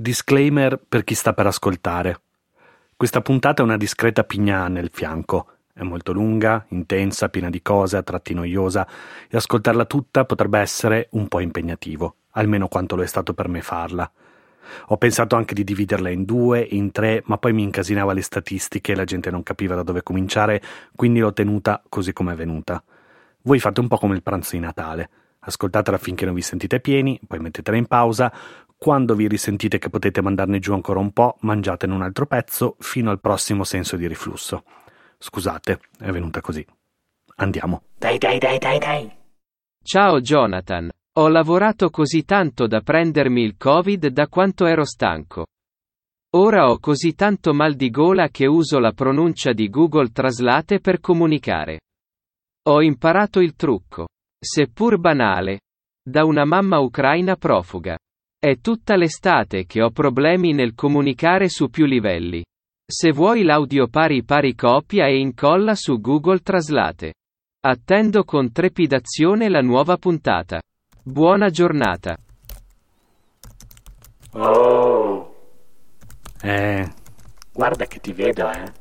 Disclaimer per chi sta per ascoltare. Questa puntata è una discreta pigna nel fianco. È molto lunga, intensa, piena di cose, a tratti noiosa, e ascoltarla tutta potrebbe essere un po' impegnativo, almeno quanto lo è stato per me farla. Ho pensato anche di dividerla in due, in tre, ma poi mi incasinava le statistiche e la gente non capiva da dove cominciare, quindi l'ho tenuta così come è venuta. Voi fate un po' come il pranzo di Natale. Ascoltatela finché non vi sentite pieni, poi mettetela in pausa. Quando vi risentite che potete mandarne giù ancora un po', mangiatene un altro pezzo fino al prossimo senso di riflusso. Scusate, è venuta così. Andiamo. Dai, dai, dai, dai, dai. Ciao Jonathan. Ho lavorato così tanto da prendermi il Covid da quanto ero stanco. Ora ho così tanto mal di gola che uso la pronuncia di Google Traslate per comunicare. Ho imparato il trucco. Seppur banale. Da una mamma ucraina profuga. È tutta l'estate che ho problemi nel comunicare su più livelli. Se vuoi l'audio pari pari copia e incolla su Google Traslate. Attendo con trepidazione la nuova puntata. Buona giornata. Oh, Eh, guarda che ti vedo, eh.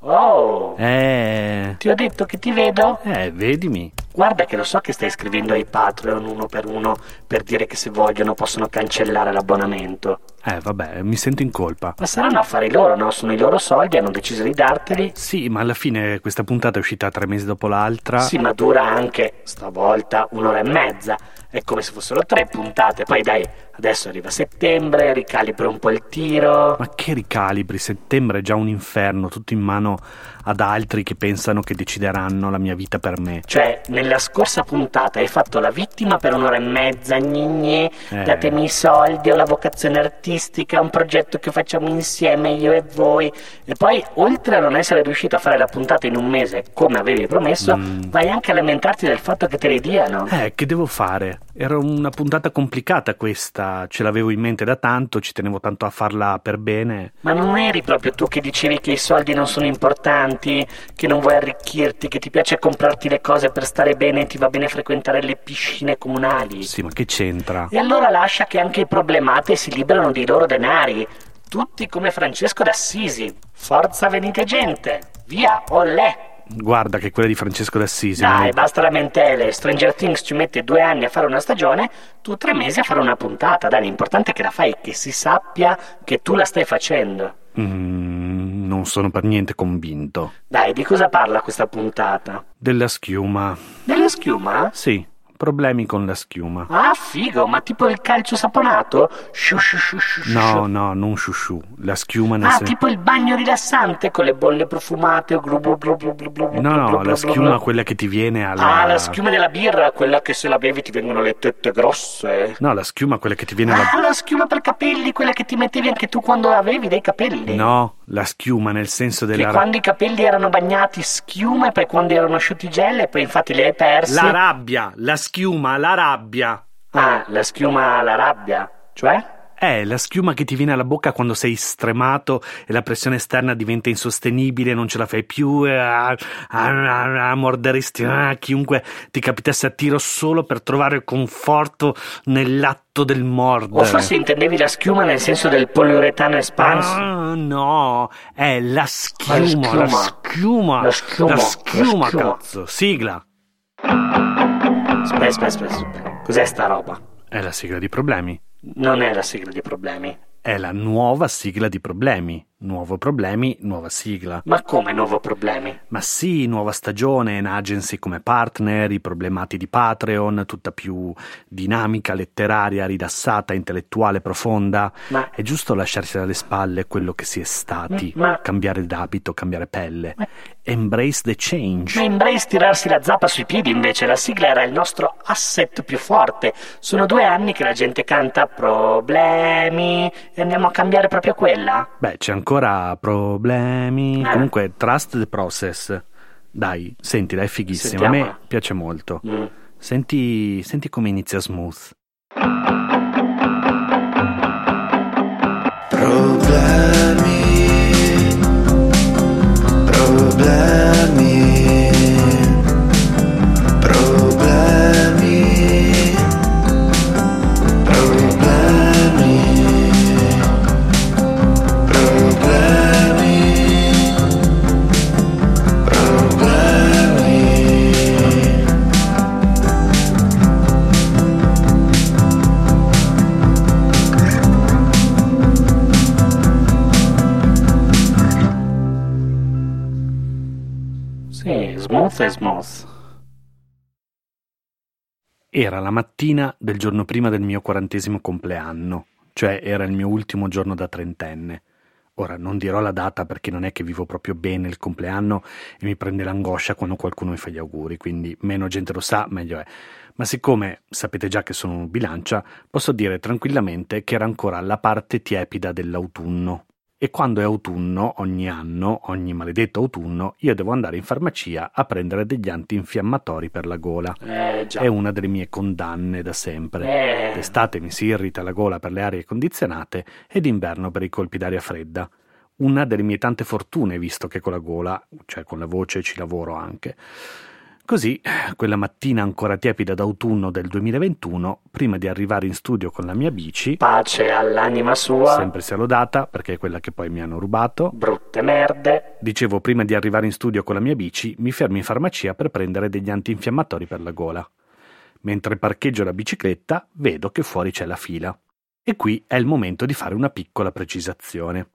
Oh, eh, ti ho detto che ti vedo? eh, vedimi. Guarda che lo so che stai scrivendo ai Patreon uno per uno per dire che se vogliono possono cancellare l'abbonamento. Eh, vabbè, mi sento in colpa. Ma saranno affari loro, no? Sono i loro soldi, hanno deciso di darteli. Sì, ma alla fine questa puntata è uscita tre mesi dopo l'altra. Sì, ma dura anche, stavolta, un'ora e mezza. È come se fossero tre puntate. Poi dai, adesso arriva settembre, ricalibra un po' il tiro. Ma che ricalibri, settembre è già un inferno, tutto in mano ad altri che pensano che decideranno la mia vita per me. Cioè, nella scorsa puntata hai fatto la vittima per un'ora e mezza, gnigne, Eh. datemi i soldi, ho la vocazione artistica, un progetto che facciamo insieme io e voi. E poi, oltre a non essere riuscito a fare la puntata in un mese, come avevi promesso, Mm. vai anche a lamentarti del fatto che te li diano. Eh, che devo fare? Era una puntata complicata questa, ce l'avevo in mente da tanto, ci tenevo tanto a farla per bene. Ma non eri proprio tu che dicevi che i soldi non sono importanti, che non vuoi arricchirti, che ti piace comprarti le cose per stare bene e ti va bene frequentare le piscine comunali? Sì, ma che c'entra? E allora lascia che anche i problemati si liberano dei loro denari. Tutti come Francesco d'Assisi. Forza venite gente. Via, olè. Guarda che quella di Francesco d'Assisi. Dai, non- basta lamentele. Stranger Things ci mette due anni a fare una stagione, tu tre mesi a fare una puntata. Dai, l'importante è che la fai, che si sappia che tu la stai facendo. Mm, non sono per niente convinto. Dai, di cosa parla questa puntata? Della schiuma. Della schiuma? Sì, problemi con la schiuma. Ah, figo, ma tipo il calcio saponato? Shu, shu, shu, shu. No, no, non shushu. La schiuma nel Ah, senso... tipo il bagno rilassante con le bolle profumate o glu blu blu blu blu blu blu No, blu no, blu la blu schiuma blu. quella che ti viene alla... Ah, la schiuma della birra, quella che se la bevi ti vengono le tette grosse. No, la schiuma quella che ti viene alla... Ah, la schiuma per capelli, quella che ti mettevi anche tu quando avevi dei capelli. No, la schiuma nel senso Che della... quando i capelli erano bagnati schiuma e poi quando erano asciutti gel e poi infatti li hai persi. La rabbia, la schiuma, la rabbia. Ah, la schiuma alla rabbia. Cioè? È la schiuma che ti viene alla bocca quando sei stremato e la pressione esterna diventa insostenibile, non ce la fai più, e ah, ah, ah, morderesti ah, chiunque ti capitasse a tiro solo per trovare conforto nell'atto del mordere. O forse intendevi la schiuma nel senso del poliuretano espanso. Ah, no, è la schiuma, la schiuma, La schiuma, la la schiuma, schiuma. cazzo. Sigla. Aspetta, aspetta, aspetta. Cos'è sta roba? È la sigla di problemi. Non è la sigla di problemi. È la nuova sigla di problemi. Nuovo problemi, nuova sigla. Ma come nuovo problemi? Ma sì, nuova stagione, in agency come partner, i problemati di Patreon, tutta più dinamica, letteraria, rilassata, intellettuale, profonda. Ma È giusto lasciarsi alle spalle quello che si è stati, Ma- cambiare d'abito, cambiare pelle. Embrace the change. Ma Embrace tirarsi la zappa sui piedi invece, la sigla era il nostro asset più forte. Sono due anni che la gente canta problemi e andiamo a cambiare proprio quella? Beh, c'è ancora problemi. Eh. Comunque, trust the process. Dai, sentila, è fighissima. A Sentiamola. me piace molto. Mm. Senti, senti come inizia smooth. Problemi, problemi, smooth. Era la mattina del giorno prima del mio quarantesimo compleanno, cioè era il mio ultimo giorno da trentenne. Ora non dirò la data perché non è che vivo proprio bene il compleanno e mi prende l'angoscia quando qualcuno mi fa gli auguri, quindi meno gente lo sa, meglio è. Ma siccome sapete già che sono bilancia, posso dire tranquillamente che era ancora la parte tiepida dell'autunno. E quando è autunno, ogni anno, ogni maledetto autunno, io devo andare in farmacia a prendere degli antinfiammatori per la gola. Eh. È una delle mie condanne da sempre. Eh. D'estate mi si irrita la gola per le arie condizionate e d'inverno per i colpi d'aria fredda. Una delle mie tante fortune, visto che con la gola, cioè con la voce, ci lavoro anche. Così, quella mattina ancora tiepida d'autunno del 2021, prima di arrivare in studio con la mia bici, Pace all'anima sua. sempre sia lodata perché è quella che poi mi hanno rubato, Brutte merde. dicevo prima di arrivare in studio con la mia bici, mi fermo in farmacia per prendere degli antinfiammatori per la gola. Mentre parcheggio la bicicletta, vedo che fuori c'è la fila. E qui è il momento di fare una piccola precisazione.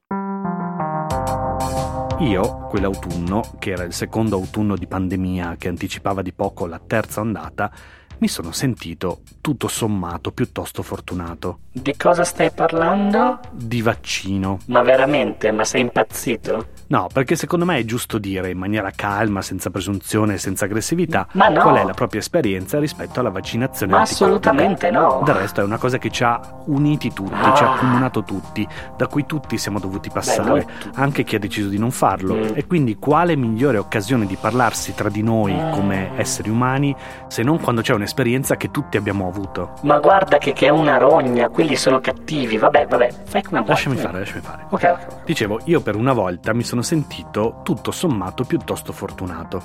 Io, quell'autunno, che era il secondo autunno di pandemia che anticipava di poco la terza ondata, mi sono sentito, tutto sommato, piuttosto fortunato. Di cosa stai parlando? Di vaccino. Ma veramente? Ma sei impazzito? No, perché secondo me è giusto dire in maniera calma, senza presunzione senza aggressività, Ma no. qual è la propria esperienza rispetto alla vaccinazione assolutamente no. Del resto è una cosa che ci ha uniti tutti, Ah. ci ha accomunato tutti, da cui tutti siamo dovuti passare, tutti. anche chi ha deciso di non farlo. Mm. E quindi quale migliore occasione di parlarsi tra di noi Mm. come esseri umani se non quando c'è un'esperienza che tutti abbiamo avuto? Ma guarda che, che è una rogna, quelli sono cattivi. Vabbè, vabbè, fai come vuoi. Lasciami fare, lasciami fare. Ok. ok. Dicevo, io per una volta mi sono sentito tutto sommato piuttosto fortunato.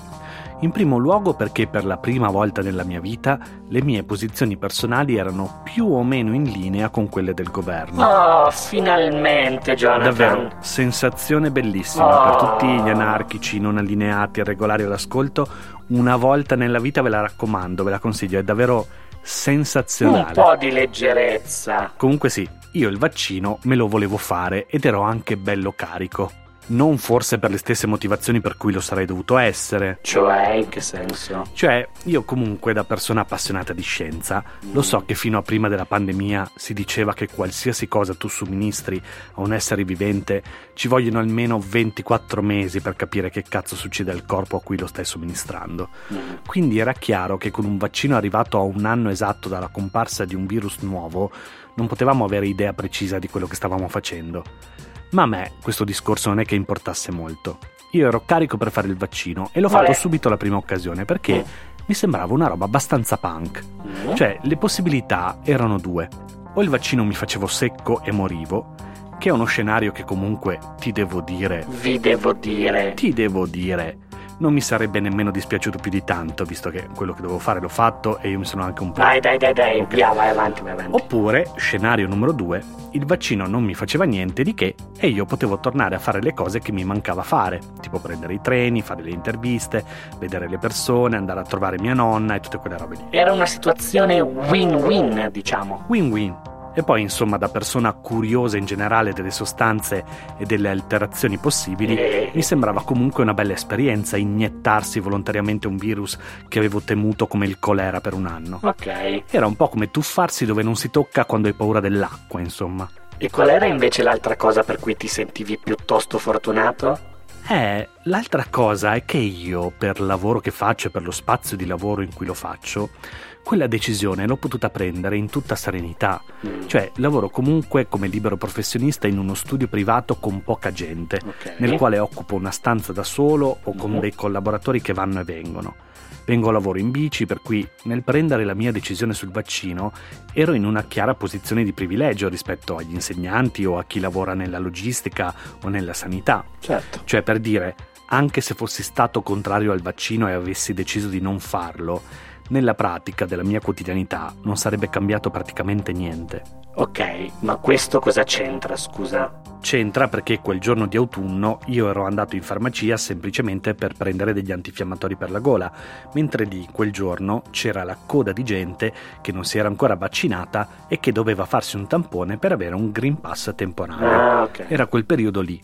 In primo luogo perché per la prima volta nella mia vita le mie posizioni personali erano più o meno in linea con quelle del governo. Oh, finalmente, Jonathan. Davvero, sensazione bellissima Oh. per tutti gli anarchici non allineati e regolari all'ascolto. Una volta nella vita ve la raccomando, ve la consiglio, è davvero Un sensazionale. po' di leggerezza. Comunque sì, io il vaccino me lo volevo fare ed ero anche bello carico. Non forse per le stesse motivazioni per cui lo sarei dovuto essere. Cioè, in che senso? Cioè, io comunque da persona appassionata di scienza, lo so che fino a prima della pandemia si diceva che qualsiasi cosa tu somministri a un essere vivente ci vogliono almeno 24 mesi per capire che cazzo succede al corpo a cui lo stai somministrando. Mm. Quindi era chiaro che con un vaccino arrivato a un anno esatto dalla comparsa di un virus nuovo non potevamo avere idea precisa di quello che stavamo facendo. Ma a me questo discorso non è che importasse molto. Io ero carico per fare il vaccino e l'ho Vabbè. fatto subito la prima occasione perché mi sembrava una roba abbastanza punk. Mm. Cioè, le possibilità erano due. O il vaccino mi facevo secco e morivo, che è uno scenario che comunque ti devo dire, Vi devo dire. ti devo dire, non mi sarebbe nemmeno dispiaciuto più di tanto, visto che quello che dovevo fare l'ho fatto e io mi sono anche un po'... Dai, dai, dai, dai, via, vai avanti, vai avanti. Oppure, scenario numero due, il vaccino non mi faceva niente di che e io potevo tornare a fare le cose che mi mancava fare, tipo prendere i treni, fare le interviste, vedere le persone, andare a trovare mia nonna e tutte quelle robe lì. Era una situazione win-win, diciamo. Win-win. E poi, insomma, da persona curiosa in generale delle sostanze e delle alterazioni possibili, mi sembrava comunque una bella esperienza iniettarsi volontariamente un virus che avevo temuto come il colera per un anno. Ok. Era un po' come tuffarsi dove non si tocca quando hai paura dell'acqua, insomma. E qual era invece l'altra cosa per cui ti sentivi piuttosto fortunato? Eh, l'altra cosa è che io, per il lavoro che faccio e per lo spazio di lavoro in cui lo faccio, quella decisione l'ho potuta prendere in tutta serenità. Mm. Cioè, lavoro comunque come libero professionista in uno studio privato con poca gente, Ok. nel quale occupo una stanza da solo o con Mhm. dei collaboratori che vanno e vengono. Vengo a lavoro in bici, per cui nel prendere la mia decisione sul vaccino ero in una chiara posizione di privilegio rispetto agli insegnanti o a chi lavora nella logistica o nella sanità. Certo. Cioè, per dire, anche se fossi stato contrario al vaccino e avessi deciso di non farlo, nella pratica della mia quotidianità non sarebbe cambiato praticamente niente. Ok, ma questo cosa c'entra, scusa? C'entra perché quel giorno di autunno io ero andato in farmacia semplicemente per prendere degli antinfiammatori per la gola, mentre lì quel giorno c'era la coda di gente che non si era ancora vaccinata e che doveva farsi un tampone per avere un Green Pass temporaneo. Ah, ok. Era quel periodo lì.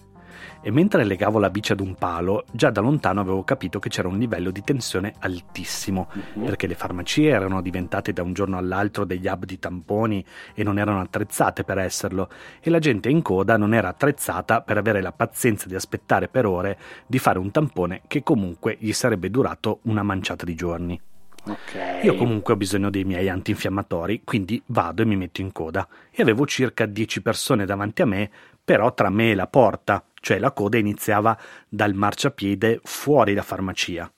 E mentre legavo la bici ad un palo, già da lontano avevo capito che c'era un livello di tensione altissimo, Mhm. perché le farmacie erano diventate da un giorno all'altro degli hub di tamponi e non erano attrezzate per esserlo, e la gente in coda non era attrezzata per avere la pazienza di aspettare per ore di fare un tampone che comunque gli sarebbe durato una manciata di giorni. Ok. Io comunque ho bisogno dei miei antinfiammatori, quindi vado e mi metto in coda. E avevo circa 10 persone davanti a me, però tra me e la porta, cioè la coda iniziava dal marciapiede fuori la farmacia.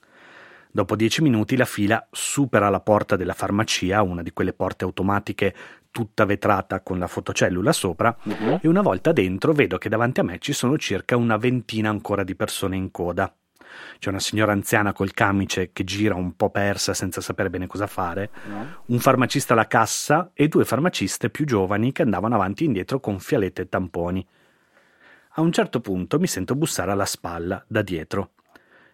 Dopo 10 minuti la fila supera la porta della farmacia, una di quelle porte automatiche tutta vetrata con la fotocellula sopra, Mhm. e una volta dentro vedo che davanti a me ci sono circa una ventina ancora di persone in coda. C'è una signora anziana col camice che gira un po' persa senza sapere bene cosa fare, No? un farmacista alla cassa e due farmaciste più giovani che andavano avanti e indietro con fialette e tamponi. A un certo punto mi sento bussare alla spalla, da dietro.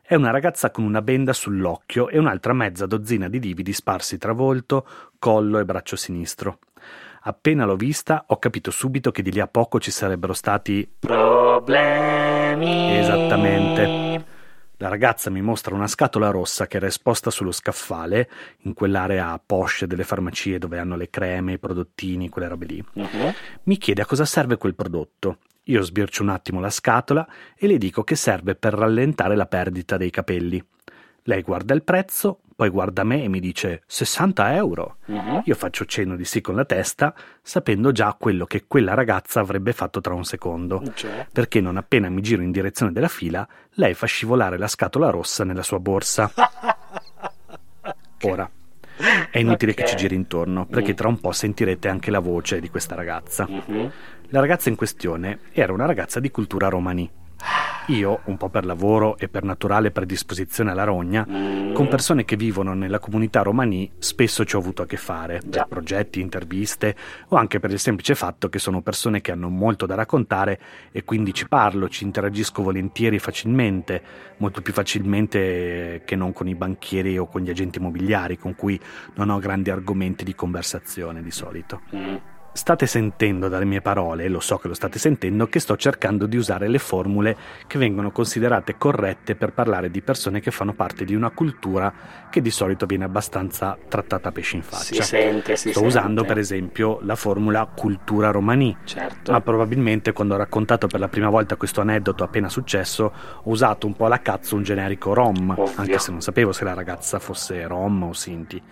È una ragazza con una benda sull'occhio e un'altra mezza dozzina di lividi sparsi tra volto, collo e braccio sinistro. Appena l'ho vista, ho capito subito che di lì a poco ci sarebbero stati Problemi. Esattamente. La ragazza mi mostra una scatola rossa che era esposta sullo scaffale, in quell'area posh delle farmacie dove hanno le creme, i prodottini, quelle robe lì. Mhm. Mi chiede a cosa serve quel prodotto. Io sbircio un attimo la scatola e le dico che serve per rallentare la perdita dei capelli. Lei guarda il prezzo, poi guarda me e mi dice 60 euro. Mhm. Io faccio cenno di sì con la testa, sapendo già quello che quella ragazza avrebbe fatto tra un secondo Cioè, perché non appena mi giro in direzione della fila, lei fa scivolare la scatola rossa nella sua borsa. Ora, è inutile che Ok. ci giri intorno, perché Mm. tra un po' sentirete anche la voce di questa ragazza. Mhm. La ragazza in questione era una ragazza di cultura romani. Io, un po' per lavoro e per naturale predisposizione alla rogna, Mm. con persone che vivono nella comunità romani per ci ho avuto a che fare, per progetti, interviste o anche per il semplice fatto che sono persone che hanno molto da raccontare e quindi ci parlo, ci interagisco volentieri e facilmente, molto più facilmente che non con i banchieri o con gli agenti immobiliari con cui non ho grandi argomenti di conversazione di solito. State sentendo dalle mie parole, e lo so che lo state sentendo, che sto cercando di usare le formule che vengono considerate corrette per parlare di persone che fanno parte di una cultura che di solito viene abbastanza trattata a pesci in Si faccia. sente, si Sto sente. usando per esempio la formula cultura romani. Certo. Ma probabilmente quando ho raccontato per la prima volta questo aneddoto appena successo ho usato un po' alla cazzo un generico rom, Ovvio. anche se non sapevo se la ragazza fosse rom o sinti.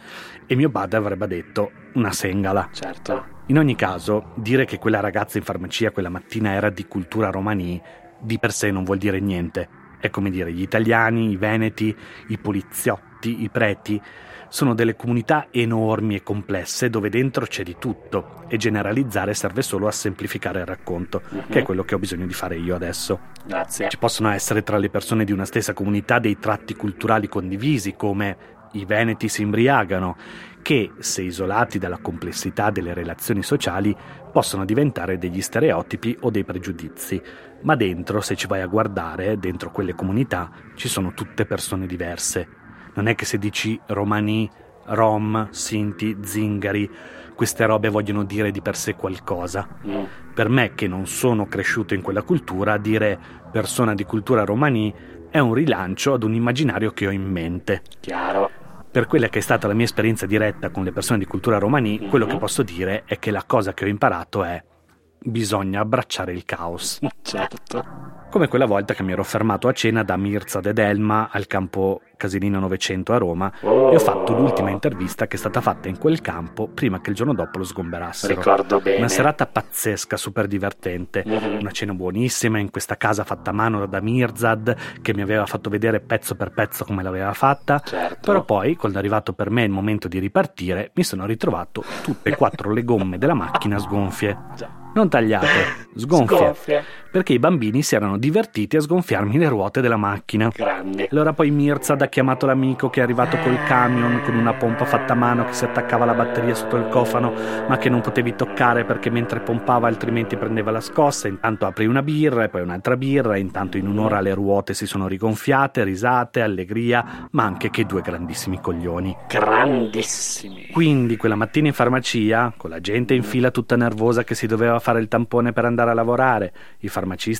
E mio padre avrebbe detto una sengala. Certo. In ogni caso, dire che quella ragazza in farmacia quella mattina era di cultura romani di per sé non vuol dire niente. È come dire gli italiani, i veneti, i poliziotti, i preti. Sono delle comunità enormi e complesse dove dentro c'è di tutto e generalizzare serve solo a semplificare il racconto, Mhm. che è quello che ho bisogno di fare io adesso. Grazie. Ci possono essere tra le persone di una stessa comunità dei tratti culturali condivisi, come i veneti si imbriagano, che, se isolati dalla complessità delle relazioni sociali, possono diventare degli stereotipi o dei pregiudizi. Ma dentro, se ci vai a guardare, dentro quelle comunità, ci sono tutte persone diverse. Non è che se dici romani, rom, sinti, zingari, queste robe vogliono dire di per sé qualcosa. Mm. Per me, che non sono cresciuto in quella cultura, dire persona di cultura romani è un rilancio ad un immaginario che ho in mente. Chiaro. Per quella che è stata la mia esperienza diretta con le persone di cultura romani, quello Mhm. che posso dire è che la cosa che ho imparato è bisogna abbracciare il caos. Certo. Come quella volta che mi ero fermato a cena da Mirza ed Elma al campo Casilino 900 a Roma Oh. e ho fatto l'ultima intervista che è stata fatta in quel campo prima che il giorno dopo lo sgomberassero. Ricordo bene. Una serata pazzesca, super divertente. Mhm. Una cena buonissima in questa casa fatta a mano da Mirzad che mi aveva fatto vedere pezzo per pezzo come l'aveva fatta. Certo. Però poi, quando è arrivato per me il momento di ripartire, mi sono ritrovato tutte e quattro le gomme della macchina sgonfie. Già. Non tagliate, sgonfie. Sgonfie. Perché i bambini si erano divertiti a sgonfiarmi le ruote della macchina. Grandi. Allora poi Mirzad ha chiamato l'amico che è arrivato col camion con una pompa fatta a mano che si attaccava alla batteria sotto il cofano ma che non potevi toccare perché mentre pompava altrimenti prendeva la scossa. Intanto apri una birra e poi un'altra birra. Intanto in un'ora le ruote si sono rigonfiate, risate, allegria, ma anche che due grandissimi coglioni. Grandissimi. Quindi quella mattina in farmacia, con la gente in fila tutta nervosa che si doveva fare il tampone per andare a lavorare, i farmacisti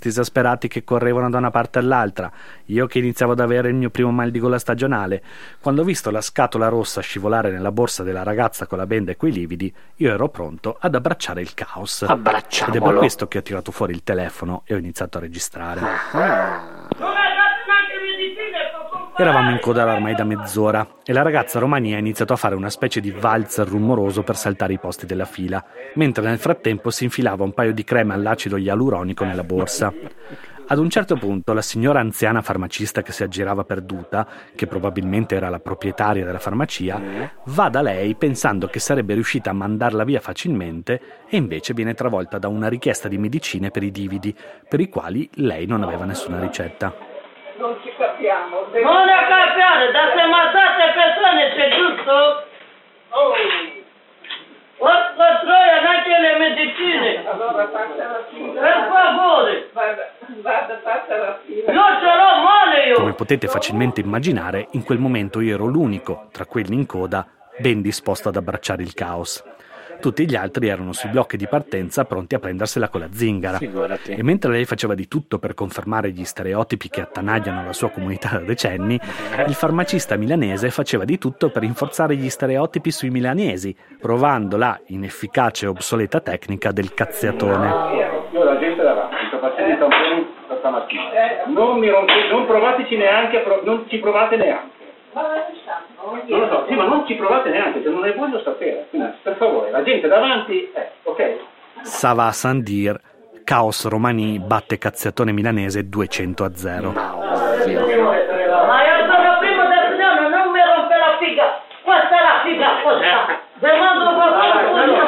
esasperati che correvano da una parte all'altra, io che iniziavo ad avere il mio primo mal di gola stagionale. Quando ho visto la scatola rossa scivolare nella borsa della ragazza con la benda e quei lividi, io ero pronto ad abbracciare il caos. Abbracciamolo. Ed è per questo che ho tirato fuori il telefono e ho iniziato a registrare. Ah. Eravamo in coda ormai da mezz'ora e la ragazza romania ha iniziato a fare una specie di valzer rumoroso per saltare i posti della fila, mentre nel frattempo si infilava un paio di creme all'acido ialuronico nella borsa. Ad un certo punto la signora anziana farmacista che si aggirava perduta, che probabilmente era la proprietaria della farmacia, va da lei pensando che sarebbe riuscita a mandarla via facilmente e invece viene travolta da una richiesta di medicine per i dividi, per i quali lei non aveva nessuna ricetta. Non ci capiamo. Devo- Non è cambiare, da se mazzate persone c'è giusto? Oh, Porca troia, neanche le medicine. allora passa la fila. Per favore. Vada, vada, passa la fila. Io ce l'ho male io. Come potete facilmente immaginare, in quel momento io ero l'unico, tra quelli in coda, ben disposto ad abbracciare il caos. Tutti gli altri erano sui blocchi di partenza pronti a prendersela con la zingara. Figurati. E mentre lei faceva di tutto per confermare gli stereotipi che attanagliano la sua comunità da decenni, il farmacista milanese faceva di tutto per rinforzare gli stereotipi sui milanesi, provando la inefficace e obsoleta tecnica del cazziatone. Io la gente davanti, sto facendo i tamponi stamattina. Non, mi rompe- non provateci neanche, non ci provate neanche. Non lo so, sì, ma non ci provate neanche, se non ne voglio sapere. Quindi, per favore, la gente davanti, eh, ok? Sava a Sandir, Caos Romani batte cazziatone milanese 200 a 0. Ma io sono primo del piano, non mi rompe la figa. Questa è la figa questa. Demando qualcuno.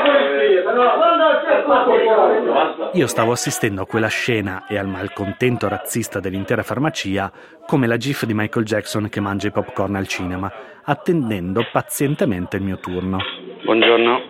Io stavo assistendo a quella scena e al malcontento razzista dell'intera farmacia come la gif di Michael Jackson che mangia i popcorn al cinema, attendendo pazientemente il mio turno. Buongiorno.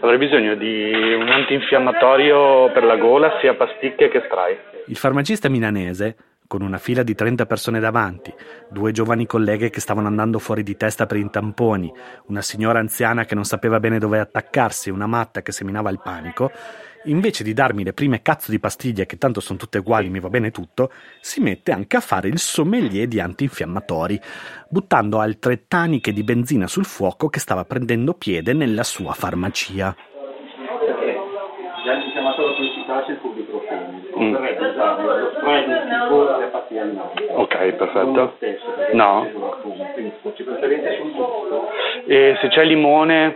Avrei bisogno di un antinfiammatorio per la gola, sia pasticche che spray. Il farmacista milanese, con una fila di 30 persone davanti, due giovani colleghe che stavano andando fuori di testa per i tamponi, una signora anziana che non sapeva bene dove attaccarsi e una matta che seminava il panico, invece di darmi le prime cazzo di pastiglie che tanto sono tutte uguali, mi va bene tutto, si mette anche a fare il sommelier di antinfiammatori, buttando altre taniche di benzina sul fuoco che stava prendendo piede nella sua farmacia. Gli antinfiammatori principali è il. Converrebbe Ok, perfetto. No. E se c'è limone?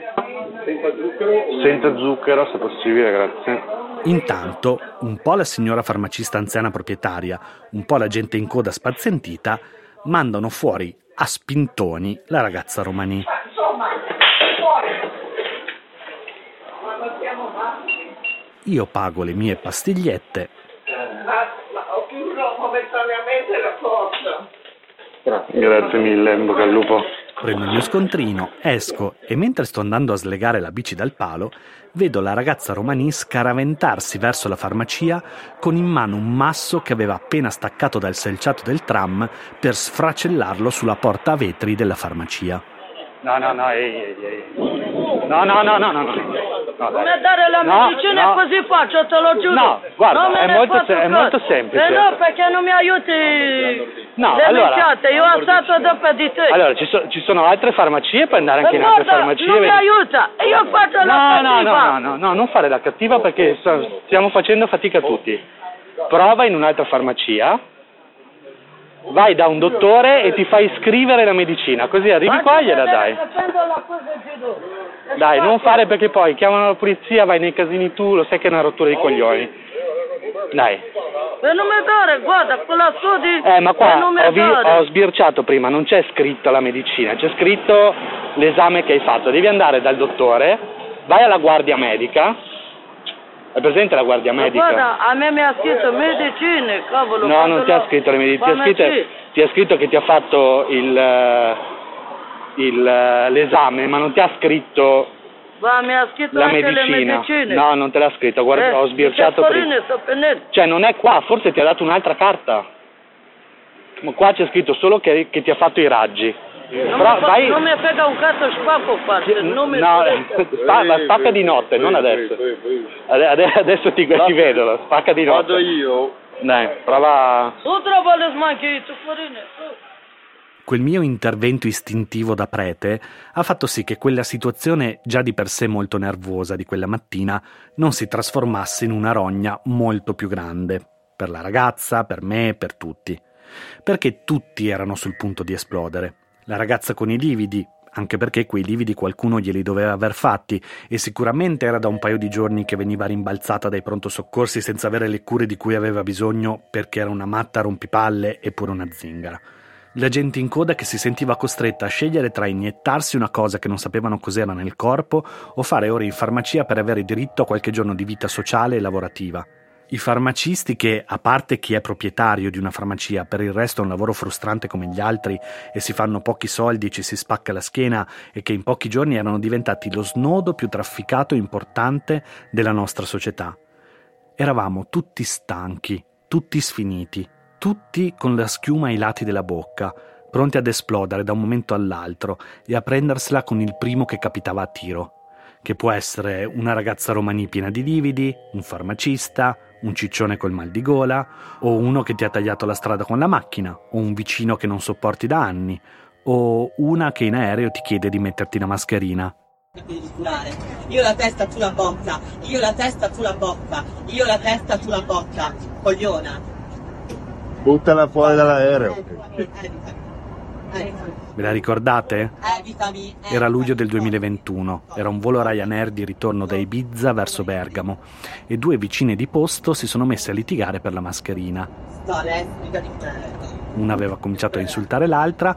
Senza zucchero, senza zucchero, se possibile, grazie. Intanto, un po' la signora farmacista anziana proprietaria, un po' la gente in coda spazientita, mandano fuori a spintoni la ragazza matti, Io pago le mie pastigliette, ma, ma ho chiuso Grazie mille, in bocca al lupo. prendo il mio scontrino, esco e mentre sto andando a slegare la bici dal palo, vedo la ragazza romani scaraventarsi verso la farmacia con in mano un masso che aveva appena staccato dal selciato del tram per sfracellarlo sulla porta a vetri della farmacia. No, no, no, ehi, ehi, ehi. No, no, no, no, no, no. No. Come dare la No, medicina no. così faccio, te lo giuro. No, guarda, Non è molto se- è molto semplice. Eh no, perché non mi aiuti No, le allora- io ho alzato dopo di te. Allora, ci, so- ci sono altre farmacie, puoi andare anche E in altre guarda, farmacie. non mi aiuta, io faccio la No, no, cattiva. no, no, no, no, non fare la cattiva perché stiamo facendo fatica tutti. Prova in un'altra farmacia, vai da un dottore e ti fai scrivere la medicina, così arrivi qua e gliela dai. Dai, non fare perché poi chiamano la polizia, vai nei casini tu, lo sai che è una rottura di coglioni. Dai. E mi dare, guarda, quella studi. Eh, ma qua ho, vi- ho sbirciato prima, non c'è scritto la medicina, c'è scritto l'esame che hai fatto. Devi andare dal dottore, vai alla guardia medica. È presente la guardia medica? Guarda, a me mi ha scritto medicine, cavolo. No, non ti ha scritto le medicine, ti ha scritto, ti ha scritto che ti ha fatto il, eh, il, eh, l'esame, ma non ti ha scritto Ma mi ha scritto la medicina. medicine. No, non te l'ha scritto, guarda, Eh, ho sbirciato prima. Cioè, non è qua, forse ti ha dato un'altra carta. Ma qua c'è scritto solo che, che ti ha fatto i raggi. Non, Però mi, fa- vai- non mi frega un cazzo spacco qua, se non mi No, frega. spa- ma spacca di notte, non adesso. Ade- ade- Adesso ti, ti vedo, spacca di notte. Vado io. Dai, prova. Quel mio intervento istintivo da prete ha fatto sì che quella situazione, già di per sé molto nervosa di quella mattina, non si trasformasse in una rogna molto più grande, per la ragazza, per me, per tutti. Perché tutti erano sul punto di esplodere. La ragazza con i lividi, anche perché quei lividi qualcuno glieli doveva aver fatti e sicuramente era da un paio di giorni che veniva rimbalzata dai pronto soccorsi senza avere le cure di cui aveva bisogno perché era una matta rompipalle e pure una zingara. La gente in coda che si sentiva costretta a scegliere tra iniettarsi una cosa che non sapevano cos'era nel corpo o fare ore in farmacia per avere diritto a qualche giorno di vita sociale e lavorativa. I farmacisti che, a parte chi è proprietario di una farmacia, per il resto è un lavoro frustrante come gli altri e si fanno pochi soldi, ci si spacca la schiena e che in pochi giorni erano diventati lo snodo più trafficato e importante della nostra società. Eravamo tutti stanchi, tutti sfiniti, tutti con la schiuma ai lati della bocca, pronti ad esplodere da un momento all'altro e a prendersela con il primo che capitava a tiro, che può essere una ragazza romani piena di lividi, un farmacista, un ciccione col mal di gola, o uno che ti ha tagliato la strada con la macchina, o un vicino che non sopporti da anni, o una che in aereo ti chiede di metterti la mascherina. Io la testa, tu la bocca. Io la testa, tu la bocca. Io la testa, tu la bocca. Cogliona. Buttala fuori dall'aereo. Ve la ricordate? Evitami. Era luglio del evitami. 2021, era un volo Ryanair di ritorno da Ibiza verso Bergamo e due vicine di posto si sono messe a litigare per la mascherina. Una aveva cominciato a insultare l'altra,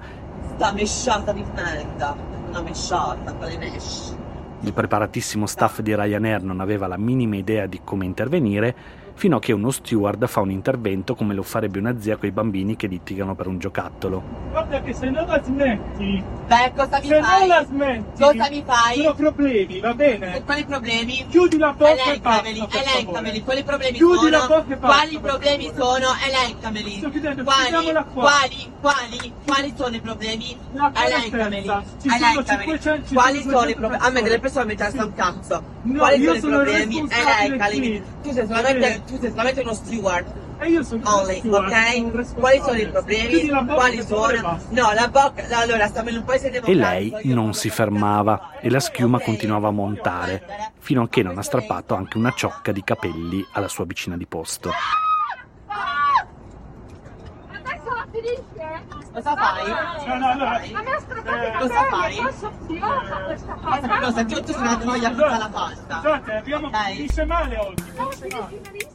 Sta mesciata di merda. Una mesciata, quale mesh. il preparatissimo staff di Ryanair non aveva la minima idea di come intervenire, fino a che uno steward fa un intervento come lo farebbe una zia coi bambini che litigano per un giocattolo. Guarda che se non la smetti, Beh, cosa mi se non la fai? smetti, Cosa mi fai? sono problemi, va bene? Quali problemi? Chiudi la bocca e basta, Elencameli, elencameli, quali problemi Chiudi la sono? bocca e basta, Quali problemi favore. sono? Elencameli. Sto chiudendo, Quali? chiudiamola qua. Quali? Quali? Quali sono i problemi? La Elencameli. conoscenza. Ci sono Elencameli. 500 ci Quali sono sono i 200 problemi? A me delle persone mi interessa un cazzo. Quali io sono i problemi? qui. Tu sei solamente, tu sei solamente uno steward. E io sono Only, steward, sono ok? responsabile. Quali sono i problemi? Chiudi la bocca, Quali sono? No, la bocca. Allora, stiamo in un paese E democratico. lei io non si fermava e la schiuma continuava a montare, fino a che non ha strappato anche una ciocca di capelli alla sua vicina di posto. Adesso la finisce? Cosa fai? No, no, allora, Ma mi ha strappato Eh, cosa fai? posso psicosa questa cosa? cosa? Tu, tu sei una troia tutta la pasta. Scusate, abbiamo Dai. finisce male oggi. Male. finisce malissimo,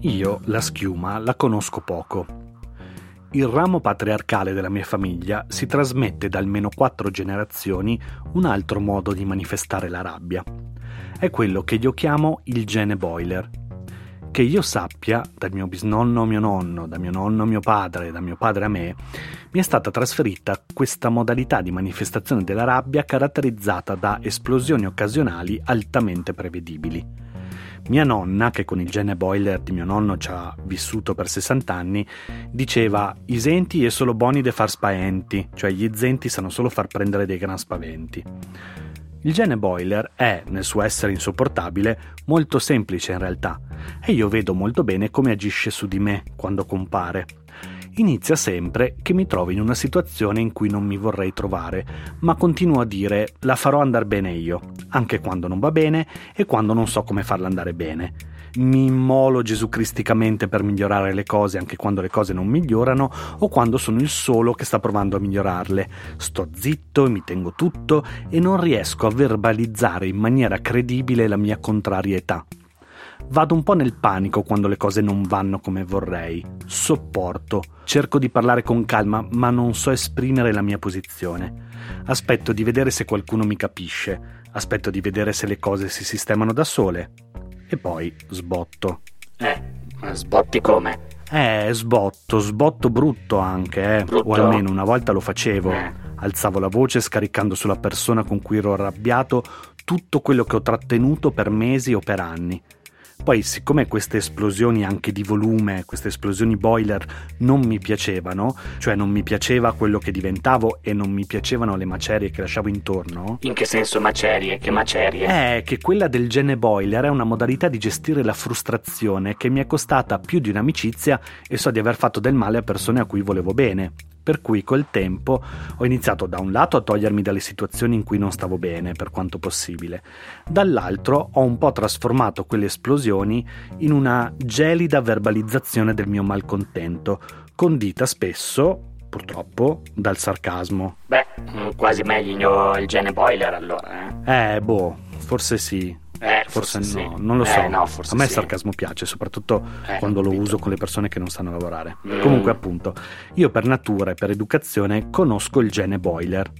Io la schiuma la conosco poco. Il ramo patriarcale della mia famiglia si trasmette da almeno quattro generazioni un altro modo di manifestare la rabbia. È quello che io chiamo il gene boiler. Che io sappia, dal mio bisnonno a mio nonno, da mio nonno a mio padre, da mio padre a me, mi è stata trasferita questa modalità di manifestazione della rabbia caratterizzata da esplosioni occasionali altamente prevedibili. Mia nonna, che con il gene boiler di mio nonno ci ha vissuto per 60 anni, diceva i senti è solo buoni de far spaenti, cioè gli zenti sanno solo far prendere dei gran spaventi. Il gene boiler è, nel suo essere insopportabile, molto semplice in realtà, e io vedo molto bene come agisce su di me quando compare. Inizia sempre che mi trovo in una situazione in cui non mi vorrei trovare, ma continuo a dire la farò andare bene io, anche quando non va bene e quando non so come farla andare bene. Mi immolo gesùcristicamente per migliorare le cose anche quando le cose non migliorano o quando sono il solo che sta provando a migliorarle. Sto zitto e mi tengo tutto e non riesco a verbalizzare in maniera credibile la mia contrarietà. Vado un po' nel panico quando le cose non vanno come vorrei. Sopporto. Cerco di parlare con calma, ma non so esprimere la mia posizione. Aspetto di vedere se qualcuno mi capisce. Aspetto di vedere se le cose si sistemano da sole. E poi sbotto. Eh, ma sbotti come? Eh, sbotto, sbotto brutto anche, eh. Brutto? O almeno una volta lo facevo. Eh. Alzavo la voce scaricando sulla persona con cui ero arrabbiato tutto quello che ho trattenuto per mesi o per anni. Poi, siccome queste esplosioni anche di volume, queste esplosioni boiler non mi piacevano, cioè non mi piaceva quello che diventavo e non mi piacevano le macerie che lasciavo intorno, In che senso macerie? Che macerie? è che quella del gene boiler è una modalità di gestire la frustrazione che mi è costata più di un'amicizia e so di aver fatto del male a persone a cui volevo bene. Per cui col tempo ho iniziato da un lato a togliermi dalle situazioni in cui non stavo bene, per quanto possibile, dall'altro ho un po' trasformato quelle esplosioni in una gelida verbalizzazione del mio malcontento, condita spesso, purtroppo, dal sarcasmo. Beh, quasi meglio il gene boiler allora, eh? Eh, boh, forse sì. Eh, Forse, forse no, sì. non lo Eh, so. no, forse a me il sì. sarcasmo piace, soprattutto Eh, quando lo capito. uso con le persone che non sanno lavorare. Mm. Comunque, appunto, io per natura e per educazione conosco il gene boiler.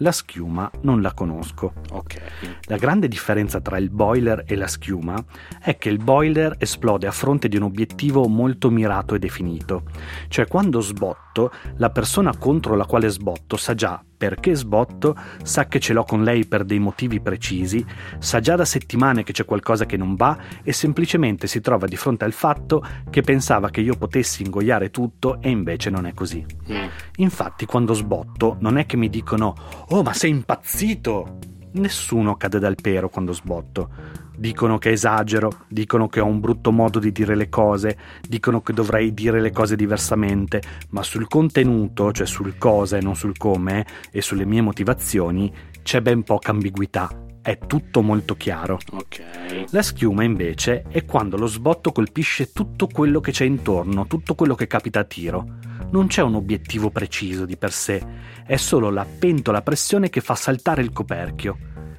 La schiuma non la conosco. Ok. La grande differenza tra il boiler e la schiuma è che il boiler esplode a fronte di un obiettivo molto mirato e definito. Cioè quando sbotto, la persona contro la quale sbotto sa già perché sbotto, sa che ce l'ho con lei per dei motivi precisi, sa già da settimane che c'è qualcosa che non va e semplicemente si trova di fronte al fatto che pensava che io potessi ingoiare tutto e invece non è così. Mm. Infatti, quando sbotto, non è che mi dicono: Oh, ma sei impazzito! Nessuno cade dal pero quando sbotto. Dicono che esagero, dicono che ho un brutto modo di dire le cose, dicono che dovrei dire le cose diversamente, ma sul contenuto, cioè sul cosa e non sul come, e sulle mie motivazioni, c'è ben poca ambiguità. È tutto molto chiaro. Ok. La schiuma invece è quando lo sbotto colpisce tutto quello che c'è intorno, tutto quello che capita a tiro. Non c'è un obiettivo preciso di per sé, è solo la pentola a pressione che fa saltare il coperchio.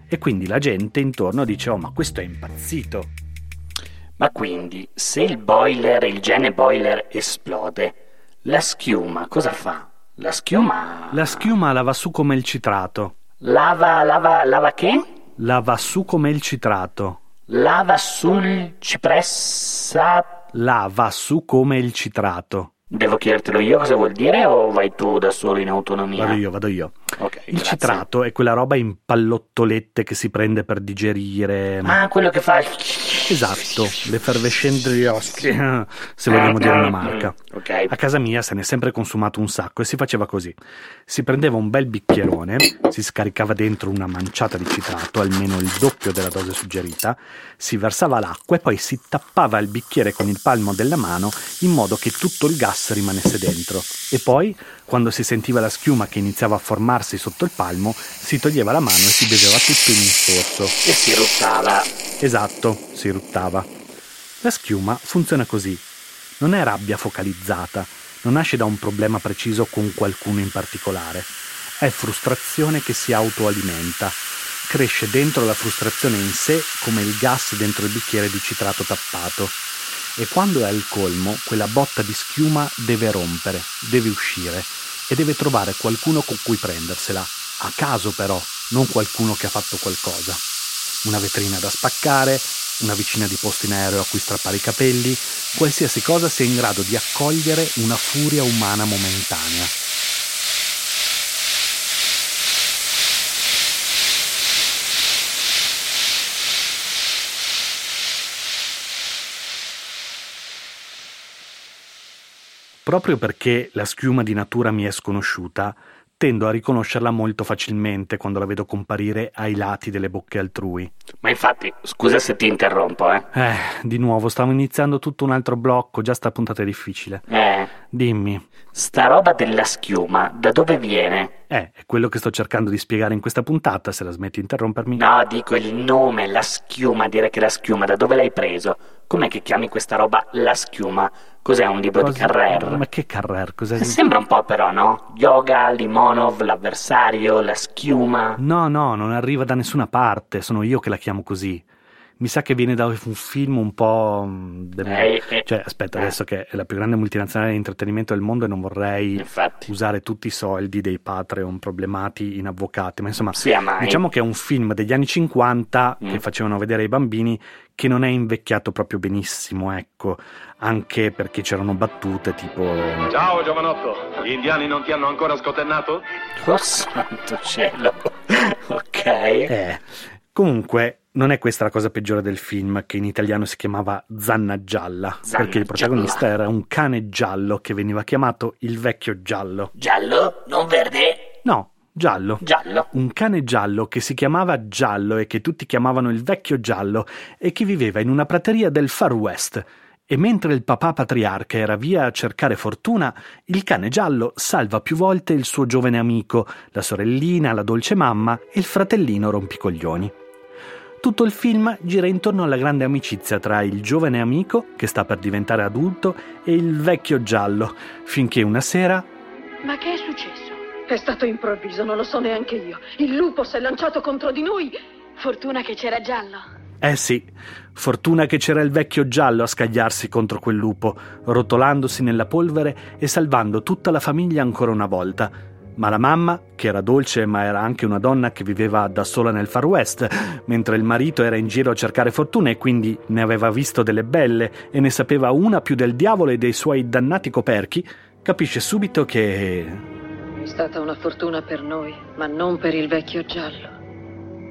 E quindi la gente intorno dice: Oh, ma questo è impazzito. Ma quindi, se il boiler, il gene boiler esplode, la schiuma cosa fa? La schiuma... La schiuma la va su come il citrato. Lava, lava, lava che? La va su come il citrato. Lava sul cipressa... La va su come il citrato. Devo chiedertelo io cosa vuol dire o vai tu da solo in autonomia? Vado io, vado io. Ok, Il grazie. citrato è quella roba in pallottolette che si prende per digerire. Ah, quello che fa... Esatto, l'effervescente Rioschi, se vogliamo dire una marca. Ok. A casa mia se ne è sempre consumato un sacco e si faceva così. Si prendeva un bel bicchierone, si scaricava dentro una manciata di citrato, almeno il doppio della dose suggerita, si versava l'acqua e poi si tappava il bicchiere con il palmo della mano in modo che tutto il gas rimanesse dentro. E poi, quando si sentiva la schiuma che iniziava a formarsi sotto il palmo, si toglieva la mano e si beveva tutto in un sorso. E si ruttava. Esatto, si ruttava. La schiuma funziona così. Non è rabbia focalizzata, non nasce da un problema preciso con qualcuno in particolare. È frustrazione che si autoalimenta. Cresce dentro la frustrazione in sé come il gas dentro il bicchiere di citrato tappato. E quando è al colmo, quella botta di schiuma deve rompere, deve uscire e deve trovare qualcuno con cui prendersela. A caso però, non qualcuno che ha fatto qualcosa una vetrina da spaccare, una vicina di posto in aereo a cui strappare i capelli, qualsiasi cosa sia in grado di accogliere una furia umana momentanea. Proprio perché la schiuma di natura mi è sconosciuta, tendo a riconoscerla molto facilmente quando la vedo comparire ai lati delle bocche altrui. Ma infatti, scusa se ti interrompo, eh. Eh, di nuovo, stavo iniziando tutto un altro blocco, già sta puntata è difficile. Eh, Dimmi. sta roba della schiuma, da dove viene? Eh, è quello che sto cercando di spiegare in questa puntata, se la smetti di interrompermi. No, dico il nome, la schiuma, dire che la schiuma, da dove l'hai preso? Com'è che chiami questa roba la schiuma? Cos'è un libro di Cosa- Carrer? Ma che Carrer? Cos'è? Sembra un po' però, no? Yoga, Limonov, l'avversario, la schiuma. No, no, non arriva da nessuna parte, sono io che la chiamo così. Mi sa che viene da un film un po'. mm, de- Eh, eh, Cioè, aspetta, eh. adesso che è la più grande multinazionale di intrattenimento del mondo e non vorrei Infatti. usare tutti i soldi dei Patreon problemati in avvocati, ma insomma, mai. diciamo che è un film degli anni 50 Mm. che facevano vedere ai bambini che non è invecchiato proprio benissimo, ecco, anche perché c'erano battute tipo Ciao giovanotto, gli indiani non ti hanno ancora scotennato? Oh santo cielo. ok. Eh, comunque, non è questa la cosa peggiore del film, che in italiano si chiamava Zanna Gialla, Zanna perché il protagonista era un cane giallo che veniva chiamato il vecchio giallo. Giallo? Non verde? No, giallo. Giallo. Un cane giallo che si chiamava Giallo e che tutti chiamavano il vecchio giallo e che viveva in una prateria del Far West. E mentre il papà patriarca era via a cercare fortuna, il cane giallo salva più volte il suo giovane amico, la sorellina, la dolce mamma e il fratellino rompicoglioni. Tutto il film gira intorno alla grande amicizia tra il giovane amico, che sta per diventare adulto, e il vecchio giallo, finché una sera Ma che è successo? È stato improvviso, non lo so neanche io. Il lupo si è lanciato contro di noi. Fortuna che c'era giallo. Eh sì, fortuna che c'era il vecchio giallo a scagliarsi contro quel lupo, rotolandosi nella polvere e salvando tutta la famiglia ancora una volta. Ma la mamma, che era dolce ma era anche una donna che viveva da sola nel Far West, mentre il marito era in giro a cercare fortuna e quindi ne aveva visto delle belle e ne sapeva una più del diavolo e dei suoi dannati coperchi, capisce subito che... È stata una fortuna per noi, ma non per il vecchio giallo.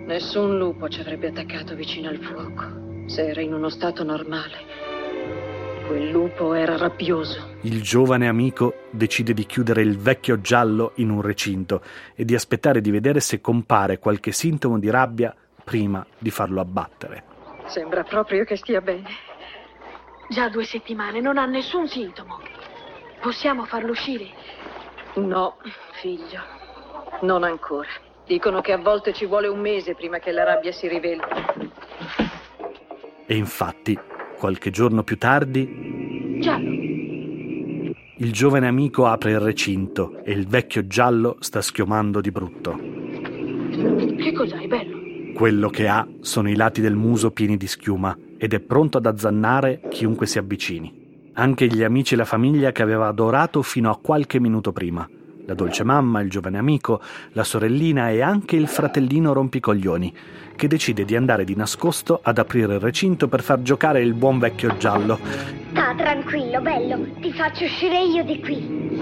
Nessun lupo ci avrebbe attaccato vicino al fuoco, se era in uno stato normale. Quel lupo era rabbioso. Il giovane amico decide di chiudere il vecchio giallo in un recinto e di aspettare di vedere se compare qualche sintomo di rabbia prima di farlo abbattere. Sembra proprio che stia bene. Già due settimane, non ha nessun sintomo. Possiamo farlo uscire? No, figlio, non ancora. Dicono che a volte ci vuole un mese prima che la rabbia si riveli. E infatti, qualche giorno più tardi, Giallo. il giovane amico apre il recinto e il vecchio giallo sta schiumando di brutto. Che cos'hai, bello? Quello che ha sono i lati del muso pieni di schiuma ed è pronto ad azzannare chiunque si avvicini. Anche gli amici e la famiglia che aveva adorato fino a qualche minuto prima. La dolce mamma, il giovane amico, la sorellina e anche il fratellino rompicoglioni, che decide di andare di nascosto ad aprire il recinto per far giocare il buon vecchio giallo. Sta tranquillo, bello, ti faccio uscire io di qui.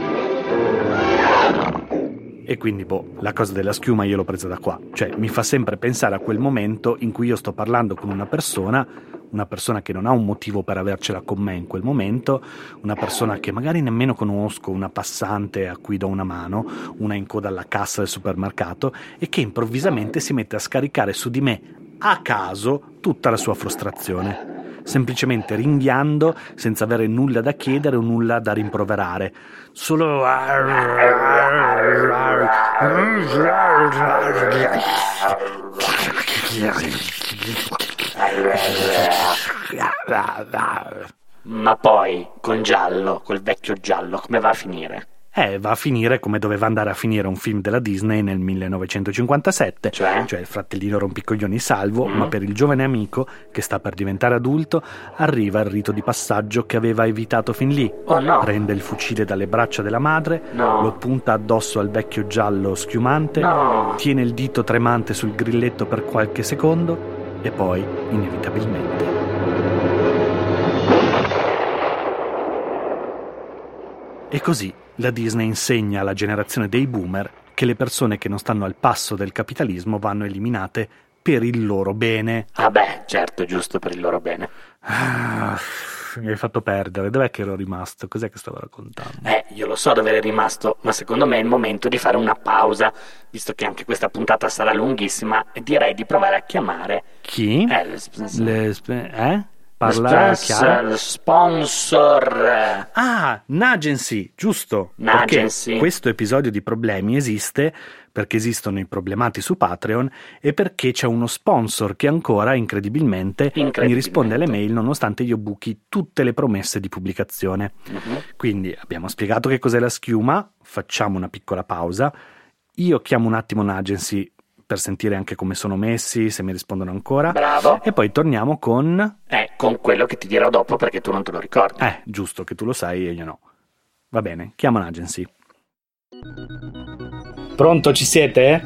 E quindi, boh, la cosa della schiuma io l'ho presa da qua. Cioè, mi fa sempre pensare a quel momento in cui io sto parlando con una persona, una persona che non ha un motivo per avercela con me in quel momento, una persona che magari nemmeno conosco, una passante a cui do una mano, una in coda alla cassa del supermercato, e che improvvisamente si mette a scaricare su di me, a caso, tutta la sua frustrazione semplicemente ringhiando senza avere nulla da chiedere o nulla da rimproverare. Solo. Ma poi, con Giallo, col vecchio Giallo, come va a finire? Eh, va a finire come doveva andare a finire un film della Disney nel 1957, Cioè? il fratellino rompicoglioni salvo, Mm. ma per il giovane amico, che sta per diventare adulto, arriva il rito di passaggio che aveva evitato fin lì. Oh no! Prende il fucile dalle braccia della madre, No. lo punta addosso al vecchio giallo schiumante, No. tiene il dito tremante sul grilletto per qualche secondo e poi, inevitabilmente, E così la Disney insegna alla generazione dei boomer che le persone che non stanno al passo del capitalismo vanno eliminate per il loro bene. Ah beh, certo, giusto per il loro bene. Ah, mi hai fatto perdere. Dov'è che ero rimasto? Cos'è che stavo raccontando? Eh, io lo so dove eri rimasto, ma secondo me è il momento di fare una pausa, visto che anche questa puntata sarà lunghissima, e direi di provare a chiamare Chi? eh, le eh? Parla sponsor, sponsor. Ah, Nagency, giusto. Nagency. Perché questo episodio di problemi esiste perché esistono i problemati su Patreon e perché c'è uno sponsor che ancora, incredibilmente, mi risponde alle mail nonostante io buchi tutte le promesse di pubblicazione. Mhm. Quindi abbiamo spiegato che cos'è la schiuma, facciamo una piccola pausa. Io chiamo un attimo Nagency per sentire anche come sono messi, se mi rispondono ancora. Bravo. E poi torniamo con... Eh, con quello che ti dirò dopo perché tu non te lo ricordi. Eh, giusto che tu lo sai e io no. Va bene, chiamo l'Agency. Pronto, ci siete?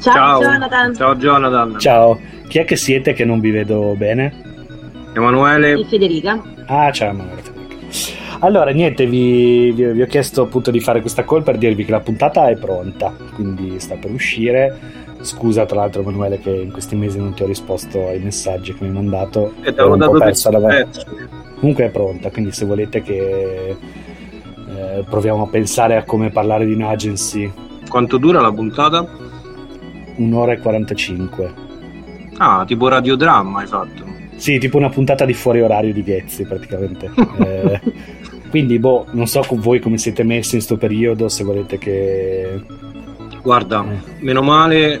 Ciao, Jonathan. Ciao Jonathan. Ciao, chi è che siete che non vi vedo bene? Emanuele. Federica. Ah, ciao Emanuele. Allora, niente, vi, vi- vi ho chiesto appunto di fare questa call per dirvi che la puntata è pronta, quindi sta per uscire. Scusa tra l'altro Emanuele che in questi mesi non ti ho risposto ai messaggi che mi hai mandato. E ti avevo dato persa del la-. Comunque è pronta, quindi se volete che eh, proviamo a pensare a come parlare di un'agency, Quanto dura la puntata? un'ora e 45. Ah, tipo radiodramma hai fatto. Sì, tipo una puntata di fuori orario di Ghezzi praticamente. Eh, quindi, boh, non so voi come siete messi in sto periodo, se volete che... Guarda, meno male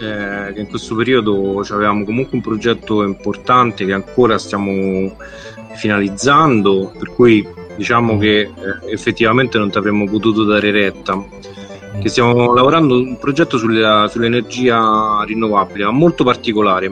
eh, che in questo periodo avevamo comunque un progetto importante che ancora stiamo finalizzando, per cui diciamo che eh, effettivamente non ti avremmo potuto dare retta. Che stiamo lavorando un progetto sulla- sull'energia rinnovabile, ma molto particolare.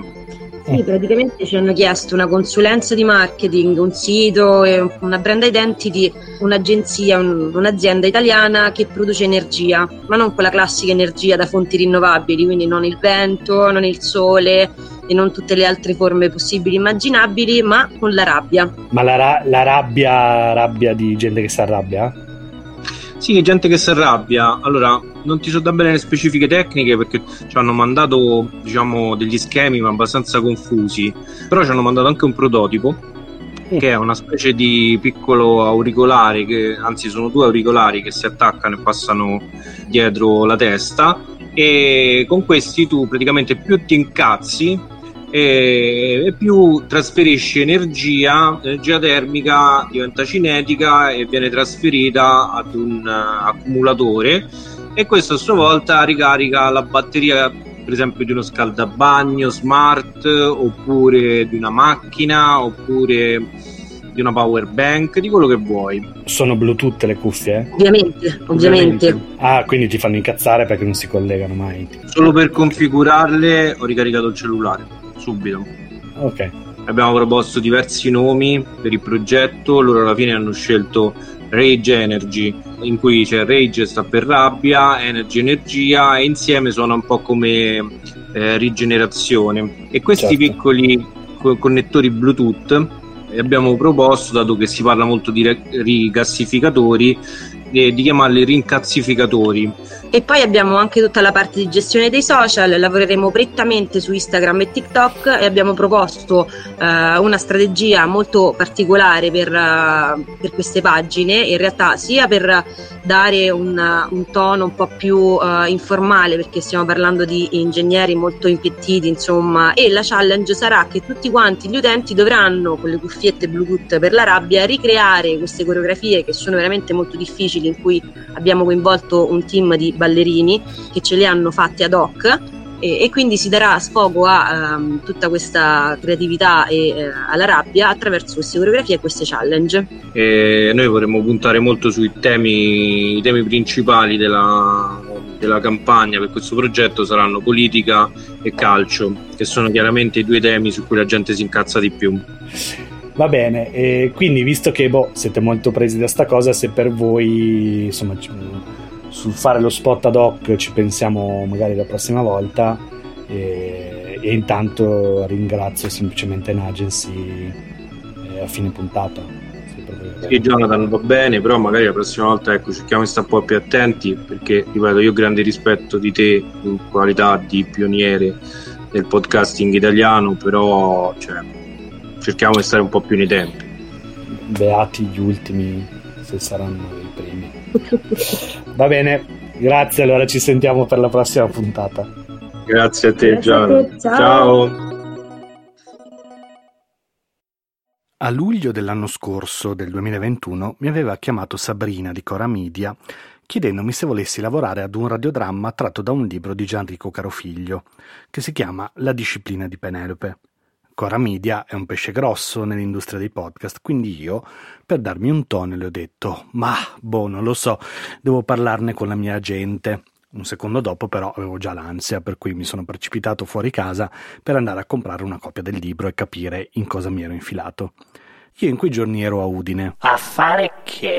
Sì, praticamente ci hanno chiesto una consulenza di marketing, un sito, una brand identity, un'agenzia, un- un'azienda italiana che produce energia, ma non quella classica energia da fonti rinnovabili, quindi non il vento, non il sole e non tutte le altre forme possibili e immaginabili, ma con la rabbia. Ma la, ra- la rabbia, rabbia di gente che si arrabbia? Sì, gente che si arrabbia. Allora, non ti so da bene le specifiche tecniche perché ci hanno mandato, diciamo, degli schemi ma abbastanza confusi. Però ci hanno mandato anche un prototipo che è una specie di piccolo auricolare, che, anzi sono due auricolari che si attaccano e passano dietro la testa e con questi tu praticamente più ti incazzi e, e più trasferisci energia, energia termica diventa cinetica e viene trasferita ad un eh, accumulatore e questo a sua volta ricarica la batteria per esempio di uno scaldabagno smart oppure di una macchina oppure di una power bank di quello che vuoi Sono Bluetooth le cuffie? Ovviamente, ovviamente. Ah, quindi ti fanno incazzare perché non si collegano mai. solo per configurarle ho ricaricato il cellulare subito Ok. abbiamo proposto diversi nomi per il progetto loro alla fine hanno scelto Rage Energy in cui c'è Rage sta per rabbia Energy energia e insieme suona un po' come eh, rigenerazione e questi Certo. piccoli co- connettori Bluetooth eh, abbiamo proposto dato che si parla molto di re- rigassificatori eh, di chiamarli rincazzificatori. E poi abbiamo anche tutta la parte di gestione dei social, lavoreremo prettamente su Instagram e TikTok e abbiamo proposto eh, una strategia molto particolare per, eh, per queste pagine, in realtà sia per dare un, un tono un po' più eh, informale perché stiamo parlando di ingegneri molto impettiti insomma e la challenge sarà che tutti quanti gli utenti dovranno con le cuffiette Bluetooth per la rabbia ricreare queste coreografie che sono veramente molto difficili in cui abbiamo coinvolto un team di ballerini che ce le hanno fatte ad hoc e, e quindi si darà sfogo a ehm, tutta questa creatività e eh, alla rabbia attraverso queste coreografie e queste challenge. e noi vorremmo puntare molto sui temi, temi principali della, della campagna per questo progetto saranno politica e calcio, che sono chiaramente i due temi su cui la gente si incazza di più. Va bene, e quindi visto che boh, siete molto presi da sta cosa, se per voi insomma sul fare lo spot ad hoc ci pensiamo magari la prossima volta e, e intanto ringrazio semplicemente Nagency eh, a fine puntata. Sì, Jonathan va bene, però magari la prossima volta ecco, cerchiamo di stare un po' più attenti perché, ripeto, io ho grande rispetto di te in qualità di pioniere del podcasting italiano, però cioè, cerchiamo di stare un po' più nei tempi. Beati gli ultimi, se saranno i primi. Va bene, grazie, allora ci sentiamo per la prossima puntata. Grazie a te, te, ciao. ciao. A luglio dell'anno scorso, del 2021, mi aveva chiamato Sabrina di Cora Media chiedendomi se volessi lavorare ad un radiodramma tratto da un libro di Gianrico Carofiglio, che si chiama La disciplina di Penelope. Cora Media è un pesce grosso nell'industria dei podcast, quindi io, per darmi un tono, le ho detto: Ma, boh, non lo so, devo parlarne con la mia agente. Un secondo dopo, però, avevo già l'ansia, per cui mi sono precipitato fuori casa per andare a comprare una copia del libro e capire in cosa mi ero infilato. Io in quei giorni ero a Udine. A fare che?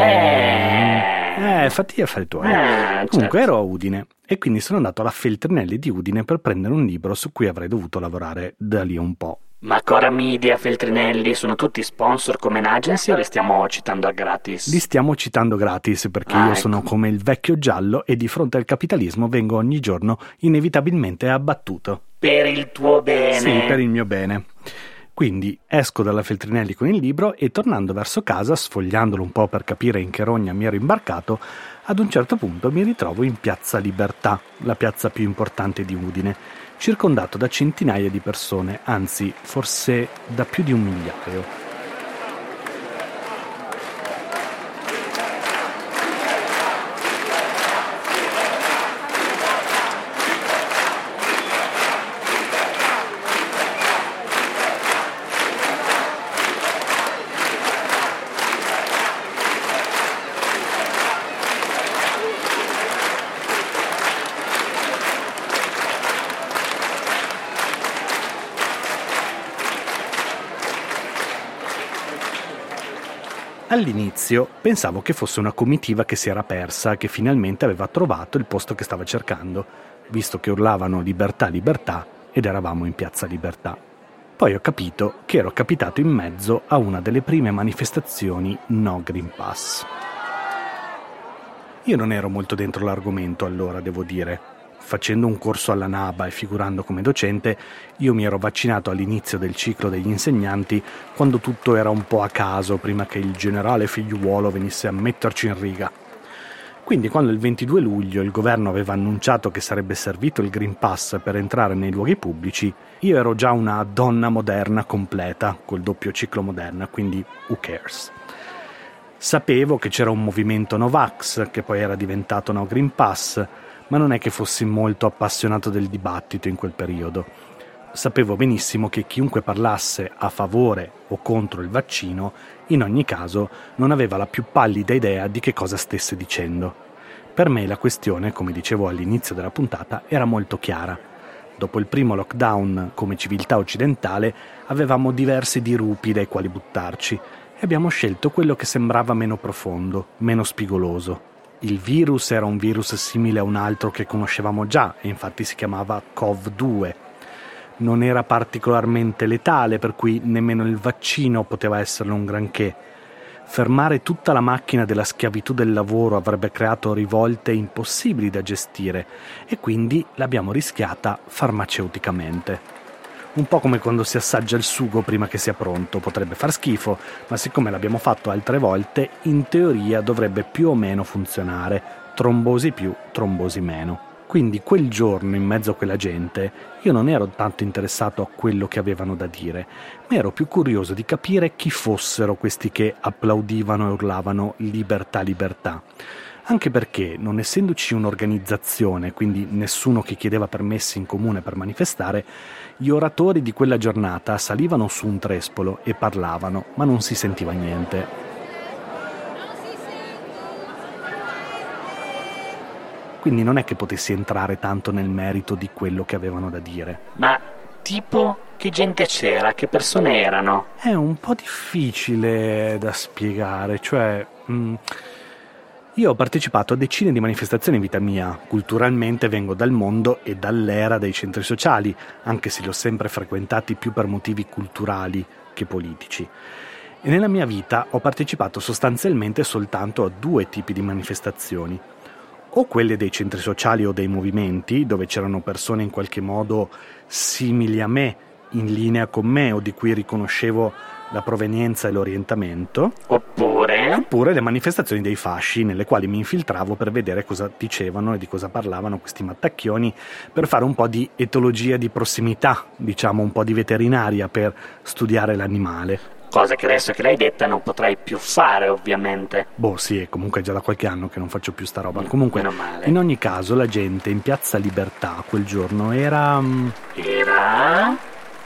Eh, eh fatti gli affari tuoi. Eh, Comunque certo. ero a Udine e quindi sono andato alla Feltrinelli di Udine per prendere un libro su cui avrei dovuto lavorare da lì un po'. Ma Cora Media, Feltrinelli sono tutti sponsor come in agency o li stiamo citando a gratis? Li stiamo citando gratis perché Ah, io ecco. sono come il vecchio giallo e di fronte al capitalismo vengo ogni giorno inevitabilmente abbattuto. Per il tuo bene. Sì, per il mio bene. Quindi esco dalla Feltrinelli con il libro e tornando verso casa, sfogliandolo un po' per capire in che rogna mi ero imbarcato, ad un certo punto mi ritrovo in Piazza Libertà, la piazza più importante di Udine, circondato da centinaia di persone, anzi forse da più di un migliaio. All'inizio pensavo che fosse una comitiva che si era persa, che finalmente aveva trovato il posto che stava cercando, visto che urlavano libertà, libertà ed eravamo in piazza Libertà. Poi ho capito che ero capitato in mezzo a una delle prime manifestazioni no Green Pass. Io non ero molto dentro l'argomento allora, devo dire. Facendo un corso alla NABA e figurando come docente, io mi ero vaccinato all'inizio del ciclo degli insegnanti, quando tutto era un po' a caso, prima che il generale figliuolo venisse a metterci in riga. Quindi quando il 22 luglio il governo aveva annunciato che sarebbe servito il Green Pass per entrare nei luoghi pubblici, io ero già una donna moderna completa, col doppio ciclo moderna, quindi who cares? Sapevo che c'era un movimento Novax, che poi era diventato No Green Pass, ma non è che fossi molto appassionato del dibattito in quel periodo. Sapevo benissimo che chiunque parlasse a favore o contro il vaccino, in ogni caso, non aveva la più pallida idea di che cosa stesse dicendo. Per me la questione, come dicevo all'inizio della puntata, era molto chiara. Dopo il primo lockdown, come civiltà occidentale, avevamo diversi dirupi dai quali buttarci e abbiamo scelto quello che sembrava meno profondo, meno spigoloso. Il virus era un virus simile a un altro che conoscevamo già infatti si chiamava COV2. Non era particolarmente letale, per cui nemmeno il vaccino poteva esserne un granché. Fermare tutta la macchina della schiavitù del lavoro avrebbe creato rivolte impossibili da gestire e quindi l'abbiamo rischiata farmaceuticamente. Un po' come quando si assaggia il sugo prima che sia pronto, potrebbe far schifo, ma siccome l'abbiamo fatto altre volte, in teoria dovrebbe più o meno funzionare, trombosi più, trombosi meno. Quindi quel giorno, in mezzo a quella gente, io non ero tanto interessato a quello che avevano da dire, ma ero più curioso di capire chi fossero questi che applaudivano e urlavano libertà, libertà. Anche perché, non essendoci un'organizzazione, quindi nessuno che chiedeva permessi in comune per manifestare, gli oratori di quella giornata salivano su un trespolo e parlavano, ma non si sentiva niente. Quindi non è che potessi entrare tanto nel merito di quello che avevano da dire. Ma tipo che gente c'era? Che persone erano? È un po' difficile da spiegare, cioè... mm, io ho partecipato a decine di manifestazioni in vita mia, culturalmente vengo dal mondo e dall'era dei centri sociali, anche se li ho sempre frequentati più per motivi culturali che politici. E nella mia vita ho partecipato sostanzialmente soltanto a due tipi di manifestazioni. O quelle dei centri sociali o dei movimenti, dove c'erano persone in qualche modo simili a me, in linea con me o di cui riconoscevo la provenienza e l'orientamento. Oppure? Oppure le manifestazioni dei fasci, nelle quali mi infiltravo per vedere cosa dicevano e di cosa parlavano questi mattacchioni, per fare un po' di etologia di prossimità, diciamo un po' di veterinaria per studiare l'animale. Cosa che adesso che l'hai detta non potrai più fare, ovviamente. Boh, sì, è comunque già da qualche anno che non faccio più sta roba. Comunque, meno male. in ogni caso, la gente in Piazza Libertà quel giorno era. mm, Era?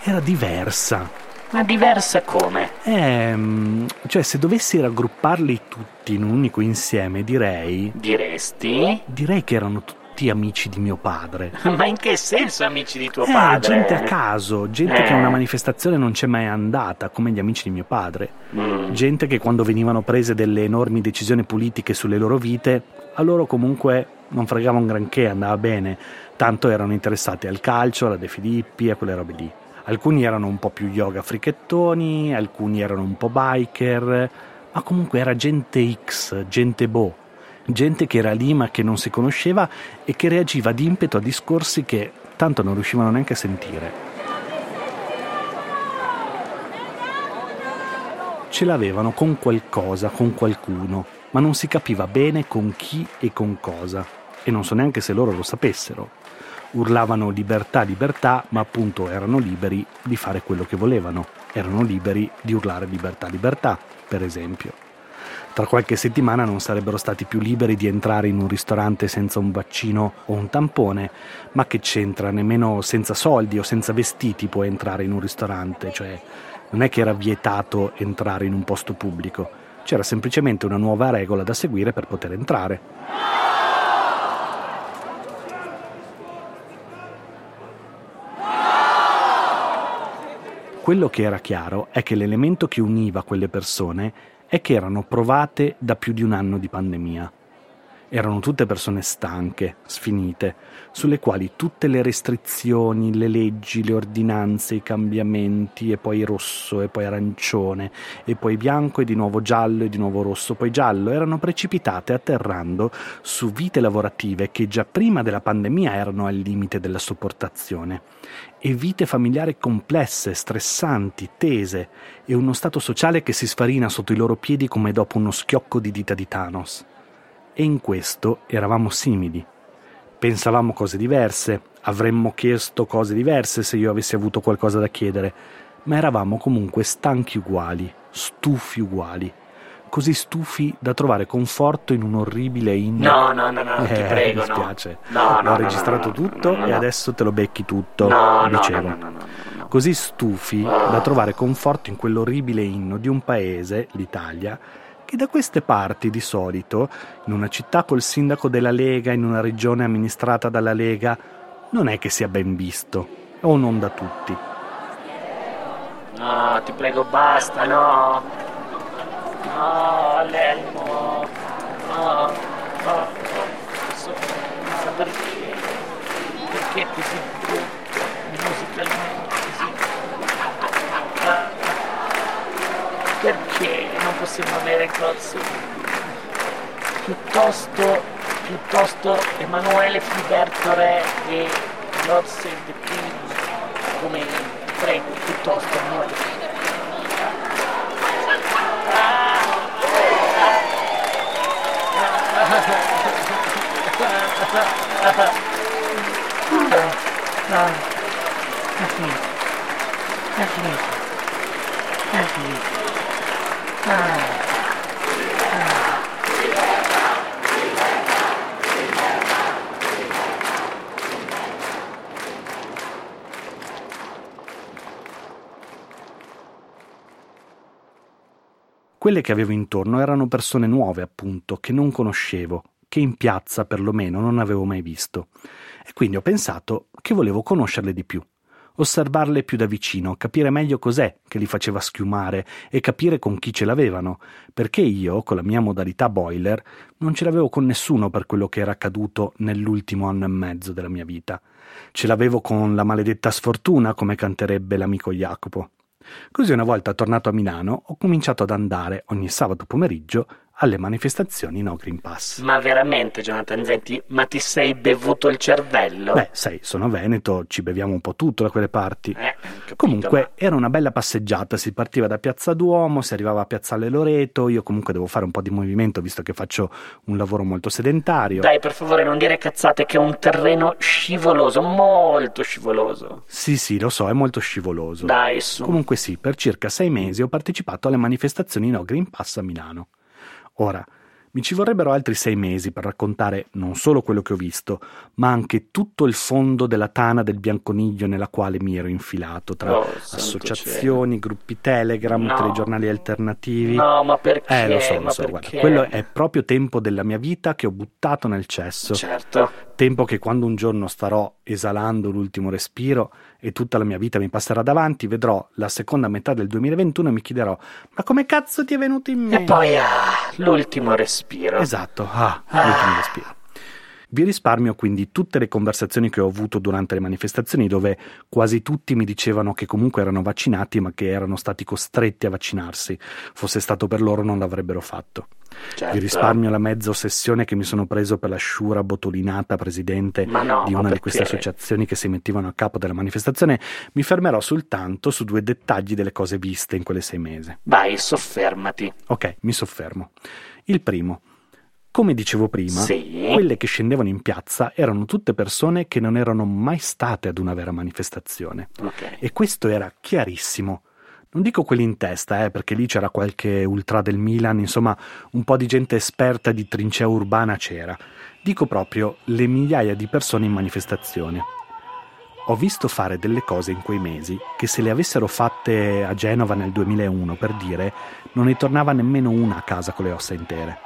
era diversa. Ma diversa come? Ehm, cioè, se dovessi raggrupparli tutti in un unico insieme, direi. Diresti? Direi che erano tutti amici di mio padre. Ma in che senso amici di tuo Eh, padre? gente a caso, gente Eh. che a una manifestazione non c'è mai andata, come gli amici di mio padre. Mm. Gente che quando venivano prese delle enormi decisioni politiche sulle loro vite, a loro comunque non fregava un granché, andava bene, tanto erano interessati al calcio, alla De Filippi, a quelle robe lì. Alcuni erano un po' più yoga frichettoni, alcuni erano un po' biker, ma comunque era gente X, gente boh, gente che era lì ma che non si conosceva e che reagiva d'impeto a discorsi che tanto non riuscivano neanche a sentire. Ce l'avevano con qualcosa, con qualcuno, ma non si capiva bene con chi e con cosa, e non so neanche se loro lo sapessero urlavano libertà, libertà, ma appunto erano liberi di fare quello che volevano, erano liberi di urlare libertà, libertà, per esempio. Tra qualche settimana non sarebbero stati più liberi di entrare in un ristorante senza un vaccino o un tampone, ma che c'entra, nemmeno senza soldi o senza vestiti puoi entrare in un ristorante, cioè non è che era vietato entrare in un posto pubblico, c'era semplicemente una nuova regola da seguire per poter entrare. Quello che era chiaro è che l'elemento che univa quelle persone è che erano provate da più di un anno di pandemia. Erano tutte persone stanche, sfinite, sulle quali tutte le restrizioni, le leggi, le ordinanze, i cambiamenti, e poi rosso, e poi arancione, e poi bianco, e di nuovo giallo, e di nuovo rosso, poi giallo, erano precipitate atterrando su vite lavorative che già prima della pandemia erano al limite della sopportazione e vite familiari complesse, stressanti, tese e uno stato sociale che si sfarina sotto i loro piedi come dopo uno schiocco di dita di Thanos. E in questo eravamo simili. Pensavamo cose diverse, avremmo chiesto cose diverse se io avessi avuto qualcosa da chiedere, ma eravamo comunque stanchi uguali, stufi uguali così stufi da trovare conforto in un orribile inno. No, no, no, no, eh, ti prego, mi spiace. No, no, Ho no, registrato no, tutto e adesso te lo becchi tutto, No, dicevo. no, no, no, no, no. Così stufi da trovare conforto in quell'orribile inno di un paese, l'Italia, che da queste parti di solito, in una città col sindaco della Lega, in una regione amministrata dalla Lega, non è che sia ben visto, o non da tutti. No, ti prego, basta, no. No, Lelmo. No, no, no. Posso chissà perché. Perché così brutto, musicalmente così. Perché non possiamo avere cose piuttosto, piuttosto Emanuele Filiberto Re e Lord Save the King come prego, piuttosto amore. Quelle che avevo intorno erano persone nuove, appunto, che non conoscevo, che in piazza perlomeno non avevo mai visto. E quindi ho pensato che volevo conoscerle di più, osservarle più da vicino, capire meglio cos'è che li faceva schiumare e capire con chi ce l'avevano, perché io, con la mia modalità boiler, non ce l'avevo con nessuno per quello che era accaduto nell'ultimo anno e mezzo della mia vita. Ce l'avevo con la maledetta sfortuna, come canterebbe l'amico Jacopo. Così una volta tornato a Milano ho cominciato ad andare ogni sabato pomeriggio alle manifestazioni No Green Pass. Ma veramente, Jonathan Zenti, ma ti sei bevuto il cervello? Beh, sai, sono veneto, ci beviamo un po' tutto da quelle parti. Eh, capito, comunque ma- era una bella passeggiata, si partiva da Piazza Duomo, si arrivava a Piazzale Loreto, io comunque devo fare un po' di movimento visto che faccio un lavoro molto sedentario. Dai, per favore, non dire cazzate che è un terreno scivoloso, molto scivoloso. Sì, sì, lo so, è molto scivoloso. Dai, su. Comunque sì, per circa sei mesi ho partecipato alle manifestazioni No Green Pass a Milano. Ora, mi ci vorrebbero altri sei mesi per raccontare non solo quello che ho visto, ma anche tutto il fondo della tana del bianconiglio nella quale mi ero infilato, tra Oh, associazioni, gruppi Telegram, No. telegiornali alternativi. No, ma perché? Eh, lo so, lo so, guarda, quello è proprio tempo della mia vita che ho buttato nel cesso. Certo. Tempo che quando un giorno starò esalando l'ultimo respiro e tutta la mia vita mi passerà davanti, vedrò la seconda metà del 2021 e mi chiederò: Ma come cazzo ti è venuto in mente? E poi, ah, l'ultimo respiro. Esatto, ah, Ah. l'ultimo respiro. Vi risparmio quindi tutte le conversazioni che ho avuto durante le manifestazioni dove quasi tutti mi dicevano che comunque erano vaccinati ma che erano stati costretti a vaccinarsi. Fosse stato per loro non l'avrebbero fatto. Certo. Vi risparmio la mezza ossessione che mi sono preso per la sciura botolinata presidente no, di una di queste associazioni che si mettevano a capo della manifestazione. Mi fermerò soltanto su due dettagli delle cose viste in quelle sei mesi. Vai, soffermati. Ok, mi soffermo. Il primo. Come dicevo prima, Sì. quelle che scendevano in piazza erano tutte persone che non erano mai state ad una vera manifestazione. Ok. E questo era chiarissimo. Non dico quelli in testa, eh, perché lì c'era qualche ultra del Milan, insomma, un po' di gente esperta di trincea urbana c'era. Dico proprio le migliaia di persone in manifestazione. Ho visto fare delle cose in quei mesi che se le avessero fatte a Genova nel 2001, per dire, non ne tornava nemmeno una a casa con le ossa intere.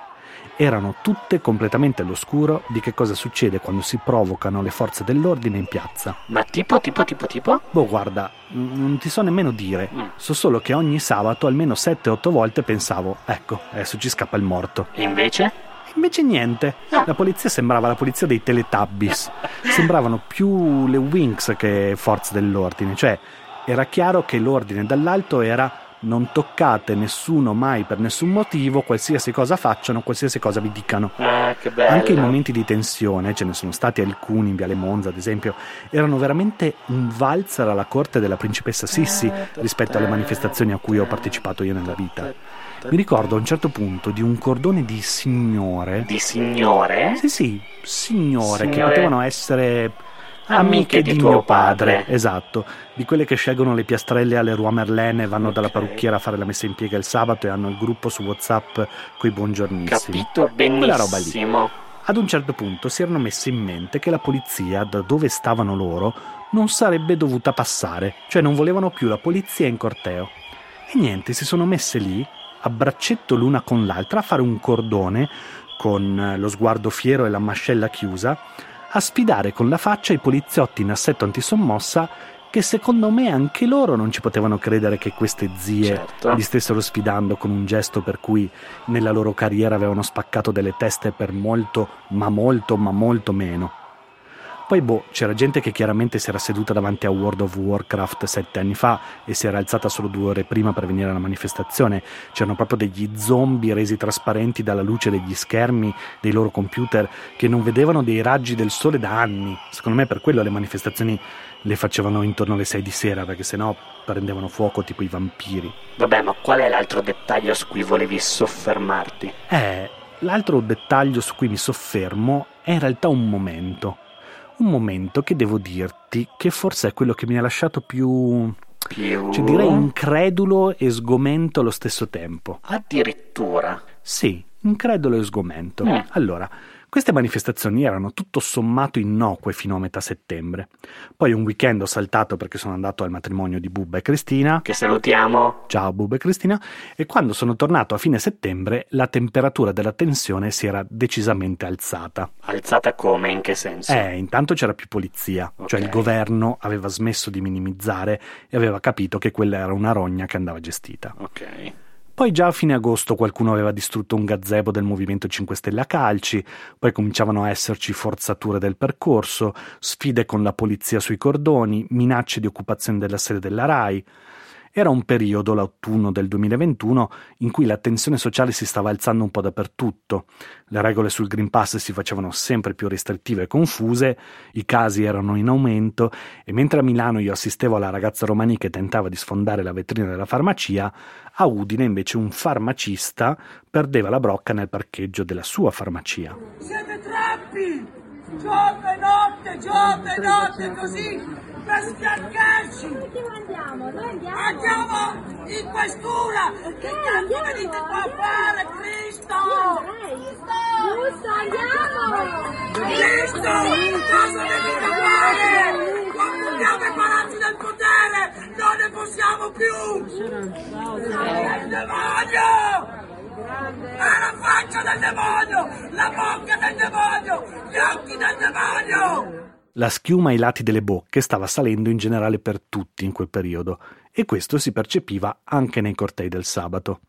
Erano tutte completamente all'oscuro di che cosa succede quando si provocano le forze dell'ordine in piazza. Ma tipo, tipo, tipo, tipo? Boh, guarda, non ti so nemmeno dire. So solo che ogni sabato almeno 7-8 volte pensavo, ecco, adesso ci scappa il morto. E invece? Invece niente. La polizia sembrava la polizia dei Teletubbies. Sembravano più le Winx che forze dell'ordine. Cioè, era chiaro che l'ordine dall'alto era non toccate nessuno mai per nessun motivo, qualsiasi cosa facciano, qualsiasi cosa vi dicano. Ah, che bello. Anche i momenti di tensione, ce ne sono stati alcuni in Viale Monza, ad esempio, erano veramente un valzer alla corte della principessa Sissi rispetto alle manifestazioni a cui ho partecipato io nella vita. Mi ricordo a un certo punto di un cordone di signore. Di signore? Sì, sì, signore, che Signore- potevano essere Amiche di tuo padre. Esatto, di quelle che scelgono le piastrelle alle Roi Merlin e vanno dalla parrucchiera a fare la messa in piega il sabato e hanno il gruppo su WhatsApp coi buongiornissimi. Capito Quella roba lì. benissimo. Ad un certo punto si erano messi in mente che la polizia, da dove stavano loro, non sarebbe dovuta passare, cioè non volevano più la polizia in corteo. E niente, si sono messe lì, a braccetto l'una con l'altra, a fare un cordone, con lo sguardo fiero e la mascella chiusa, a sfidare con la faccia i poliziotti in assetto antisommossa che secondo me anche loro non ci potevano credere che queste zie Certo. li stessero sfidando con un gesto per cui nella loro carriera avevano spaccato delle teste per molto, ma molto, ma molto meno. Poi boh, c'era gente che chiaramente si era seduta davanti a World of Warcraft sette anni fa e si era alzata solo due ore prima per venire alla manifestazione. C'erano proprio degli zombie resi trasparenti dalla luce degli schermi dei loro computer che non vedevano dei raggi del sole da anni. Secondo me per quello le manifestazioni le facevano intorno alle 6 di sera perché sennò prendevano fuoco tipo i vampiri. Vabbè, ma qual è l'altro dettaglio su cui volevi soffermarti? Eh, l'altro dettaglio su cui mi soffermo è in realtà un momento. Un momento che devo dirti che forse è quello che mi ha lasciato più. Più... cioè direi incredulo e sgomento allo stesso tempo. Addirittura. Sì, incredulo e sgomento. Mm. Allora, queste manifestazioni erano tutto sommato innocue fino a metà settembre. Poi un weekend ho saltato perché sono andato al matrimonio di Bubba e Cristina. Che salutiamo. Ciao Bubba e Cristina. E quando sono tornato a fine settembre, la temperatura della tensione si era decisamente alzata. Alzata come? In che senso? Eh, intanto c'era più polizia, cioè il governo aveva smesso di minimizzare e aveva capito che quella era una rogna che andava gestita. Ok. Poi già a fine agosto qualcuno aveva distrutto un gazebo del Movimento 5 Stelle a calci, poi cominciavano a esserci forzature del percorso, sfide con la polizia sui cordoni, minacce di occupazione della sede della RAI. Era un periodo, l'autunno del 2021, in cui la tensione sociale si stava alzando un po' dappertutto. Le regole sul Green Pass si facevano sempre più restrittive e confuse, i casi erano in aumento e mentre a Milano io assistevo alla ragazza romani che tentava di sfondare la vetrina della farmacia, a Udine invece un farmacista perdeva la brocca nel parcheggio della sua farmacia. Siete troppi! Giorno e notte, giorno e notte, così per schiacciarci! Dove andiamo? Noi andiamo! Andiamo in questura! che cazzo venite qua a fare, Cristo? Giusto, andiamo! Cristo! Cosa venite a fare? Occupiamo i palazzi del potere! Non ne possiamo più! Il demonio! È la faccia del demonio! La bocca del demonio! Gli occhi del demonio! La schiuma ai lati delle bocche stava salendo in generale per tutti in quel periodo e questo si percepiva anche nei cortei del sabato.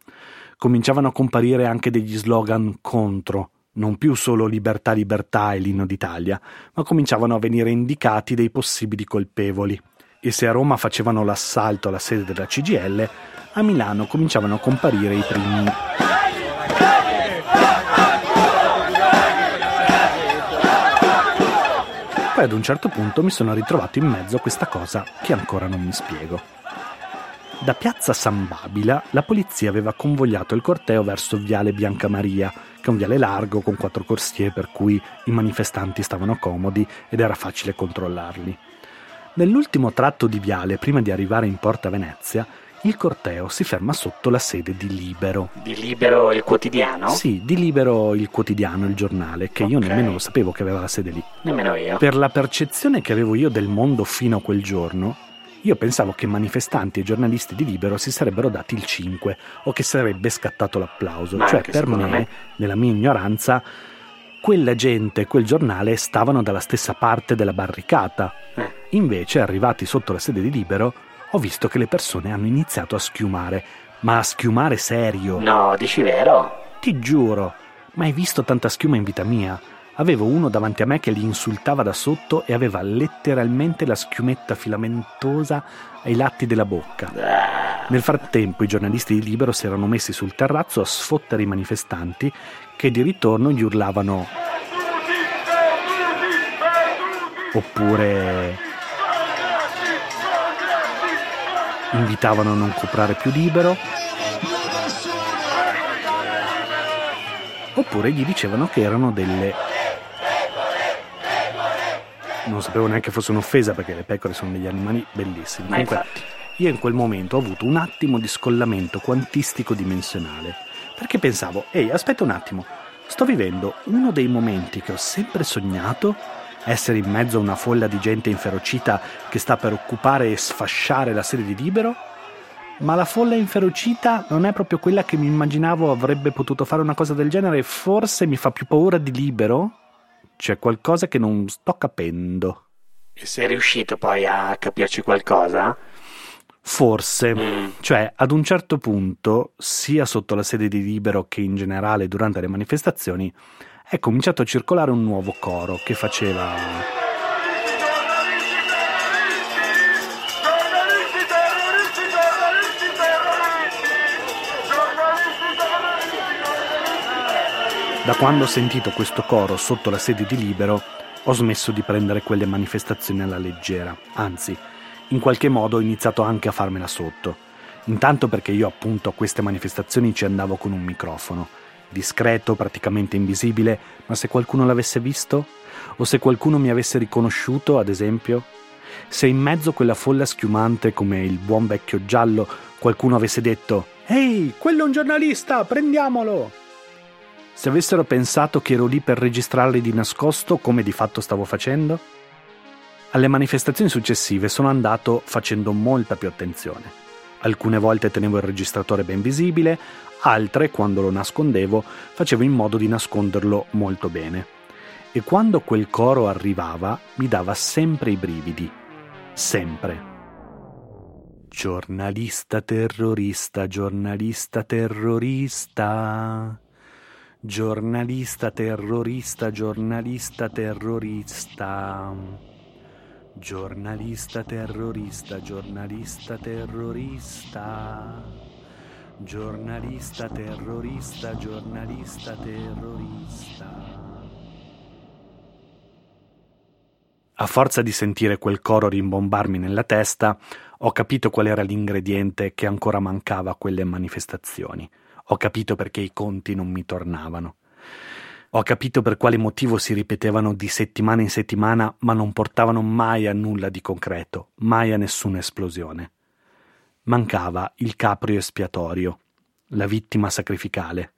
Cominciavano a comparire anche degli slogan contro, non più solo libertà, libertà e l'inno d'Italia, ma cominciavano a venire indicati dei possibili colpevoli. E se a Roma facevano l'assalto alla sede della CGL, a Milano cominciavano a comparire i primi Poi ad un certo punto mi sono ritrovato in mezzo a questa cosa che ancora non mi spiego. Da piazza San Babila la polizia aveva convogliato il corteo verso viale Bianca Maria, che è un viale largo con quattro corsie per cui i manifestanti stavano comodi ed era facile controllarli. Nell'ultimo tratto di viale, prima di arrivare in Porta Venezia, il corteo si ferma sotto la sede di Libero. Di Libero il quotidiano? Sì, di Libero il quotidiano, il giornale, che io Ok. nemmeno lo sapevo che aveva la sede lì. Nemmeno io. Per la percezione che avevo io del mondo fino a quel giorno, io pensavo che manifestanti e giornalisti di Libero si sarebbero dati il 5 o che sarebbe scattato l'applauso. Ma cioè, per me, me. nella mia ignoranza, quella gente e quel giornale stavano dalla stessa parte della barricata. Eh. Invece, arrivati sotto la sede di Libero, ho visto che le persone hanno iniziato a schiumare, ma a schiumare serio. No, dici vero? Ti giuro, mai visto tanta schiuma in vita mia. Avevo uno davanti a me che li insultava da sotto e aveva letteralmente la schiumetta filamentosa ai lati della bocca. Nel frattempo i giornalisti di Libero si erano messi sul terrazzo a sfottere i manifestanti che di ritorno gli urlavano oppure invitavano a non comprare più libero oppure gli dicevano che erano delle non sapevo neanche fosse un'offesa perché le pecore sono degli animali bellissimi Ma Comunque, infatti. io in quel momento ho avuto un attimo di scollamento quantistico dimensionale perché pensavo ehi aspetta un attimo sto vivendo uno dei momenti che ho sempre sognato essere in mezzo a una folla di gente inferocita che sta per occupare e sfasciare la sede di Libero ma la folla inferocita non è proprio quella che mi immaginavo avrebbe potuto fare una cosa del genere e forse mi fa più paura di libero? C'è qualcosa che non sto capendo. E sei riuscito poi a capirci qualcosa? Forse, Mm. cioè ad un certo punto, sia sotto la sede di Libero che in generale durante le manifestazioni, è cominciato a circolare un nuovo coro che faceva... Da quando ho sentito questo coro sotto la sede di Libero, ho smesso di prendere quelle manifestazioni alla leggera, anzi, in qualche modo ho iniziato anche a farmela sotto. Intanto perché io appunto a queste manifestazioni ci andavo con un microfono, discreto, praticamente invisibile, ma se qualcuno l'avesse visto? O se qualcuno mi avesse riconosciuto, ad esempio? Se in mezzo a quella folla schiumante come il buon vecchio giallo qualcuno avesse detto Ehi, quello è un giornalista, prendiamolo! Se avessero pensato che ero lì per registrarli di nascosto, come di fatto stavo facendo? Alle manifestazioni successive sono andato facendo molta più attenzione. Alcune volte tenevo il registratore ben visibile, altre, quando lo nascondevo, facevo in modo di nasconderlo molto bene. E quando quel coro arrivava, mi dava sempre i brividi. Sempre. Giornalista terrorista, giornalista terrorista. Giornalista terrorista, giornalista terrorista. Giornalista terrorista, giornalista terrorista. Giornalista terrorista, giornalista terrorista. A forza di sentire quel coro rimbombarmi nella testa, ho capito qual era l'ingrediente che ancora mancava a quelle manifestazioni. Ho capito perché i conti non mi tornavano. Ho capito per quale motivo si ripetevano di settimana in settimana, ma non portavano mai a nulla di concreto, mai a nessuna esplosione. Mancava il caprio espiatorio, la vittima sacrificale,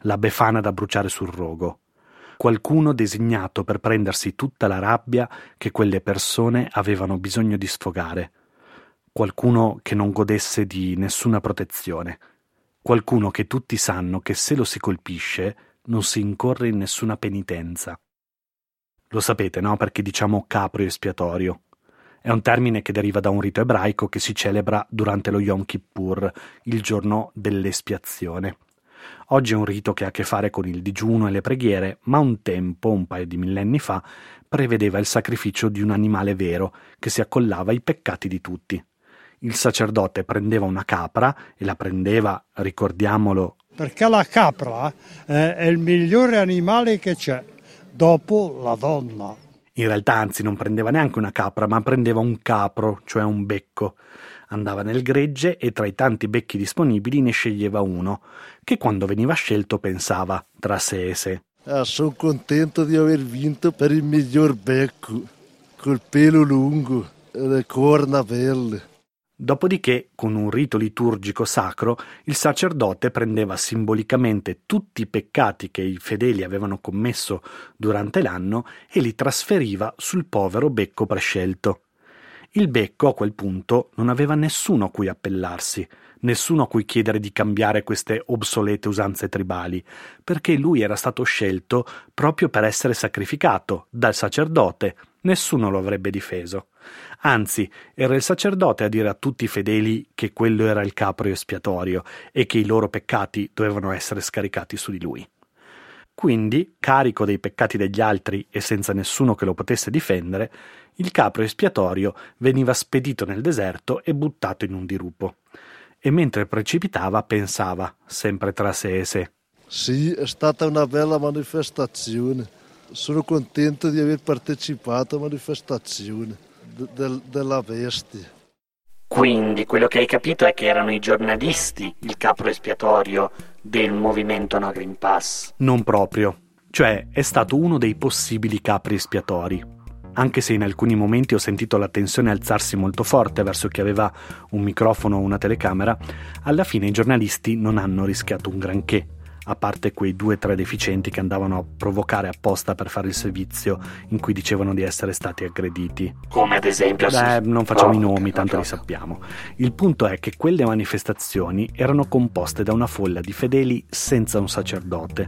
la befana da bruciare sul rogo, qualcuno designato per prendersi tutta la rabbia che quelle persone avevano bisogno di sfogare, qualcuno che non godesse di nessuna protezione, qualcuno che tutti sanno che se lo si colpisce non si incorre in nessuna penitenza. Lo sapete, no? Perché diciamo caprio espiatorio. È un termine che deriva da un rito ebraico che si celebra durante lo Yom Kippur, il giorno dell'espiazione. Oggi è un rito che ha a che fare con il digiuno e le preghiere, ma un tempo, un paio di millenni fa, prevedeva il sacrificio di un animale vero che si accollava ai peccati di tutti. Il sacerdote prendeva una capra e la prendeva, ricordiamolo, perché la capra eh, è il migliore animale che c'è, dopo la donna. In realtà, anzi, non prendeva neanche una capra, ma prendeva un capro, cioè un becco. Andava nel gregge e tra i tanti becchi disponibili ne sceglieva uno, che quando veniva scelto pensava tra sé e sé. Ah, sono contento di aver vinto per il miglior becco, col pelo lungo e le corna belle. Dopodiché, con un rito liturgico sacro, il sacerdote prendeva simbolicamente tutti i peccati che i fedeli avevano commesso durante l'anno e li trasferiva sul povero becco prescelto. Il becco a quel punto non aveva nessuno a cui appellarsi, nessuno a cui chiedere di cambiare queste obsolete usanze tribali, perché lui era stato scelto proprio per essere sacrificato dal sacerdote, nessuno lo avrebbe difeso. Anzi, era il sacerdote a dire a tutti i fedeli che quello era il capro espiatorio e che i loro peccati dovevano essere scaricati su di lui. Quindi, carico dei peccati degli altri e senza nessuno che lo potesse difendere, il capro espiatorio veniva spedito nel deserto e buttato in un dirupo. E mentre precipitava pensava, sempre tra sé e sé. Sì, è stata una bella manifestazione. Sono contento di aver partecipato alla manifestazione de- della bestia. Quindi quello che hai capito è che erano i giornalisti il capro espiatorio del movimento No Green Pass. Non proprio. Cioè, è stato uno dei possibili capri espiatori. Anche se in alcuni momenti ho sentito la tensione alzarsi molto forte verso chi aveva un microfono o una telecamera, alla fine i giornalisti non hanno rischiato un granché a parte quei due o tre deficienti che andavano a provocare apposta per fare il servizio in cui dicevano di essere stati aggrediti. Come ad esempio... Beh, non facciamo oh, i nomi, tanto li sappiamo. Il punto è che quelle manifestazioni erano composte da una folla di fedeli senza un sacerdote.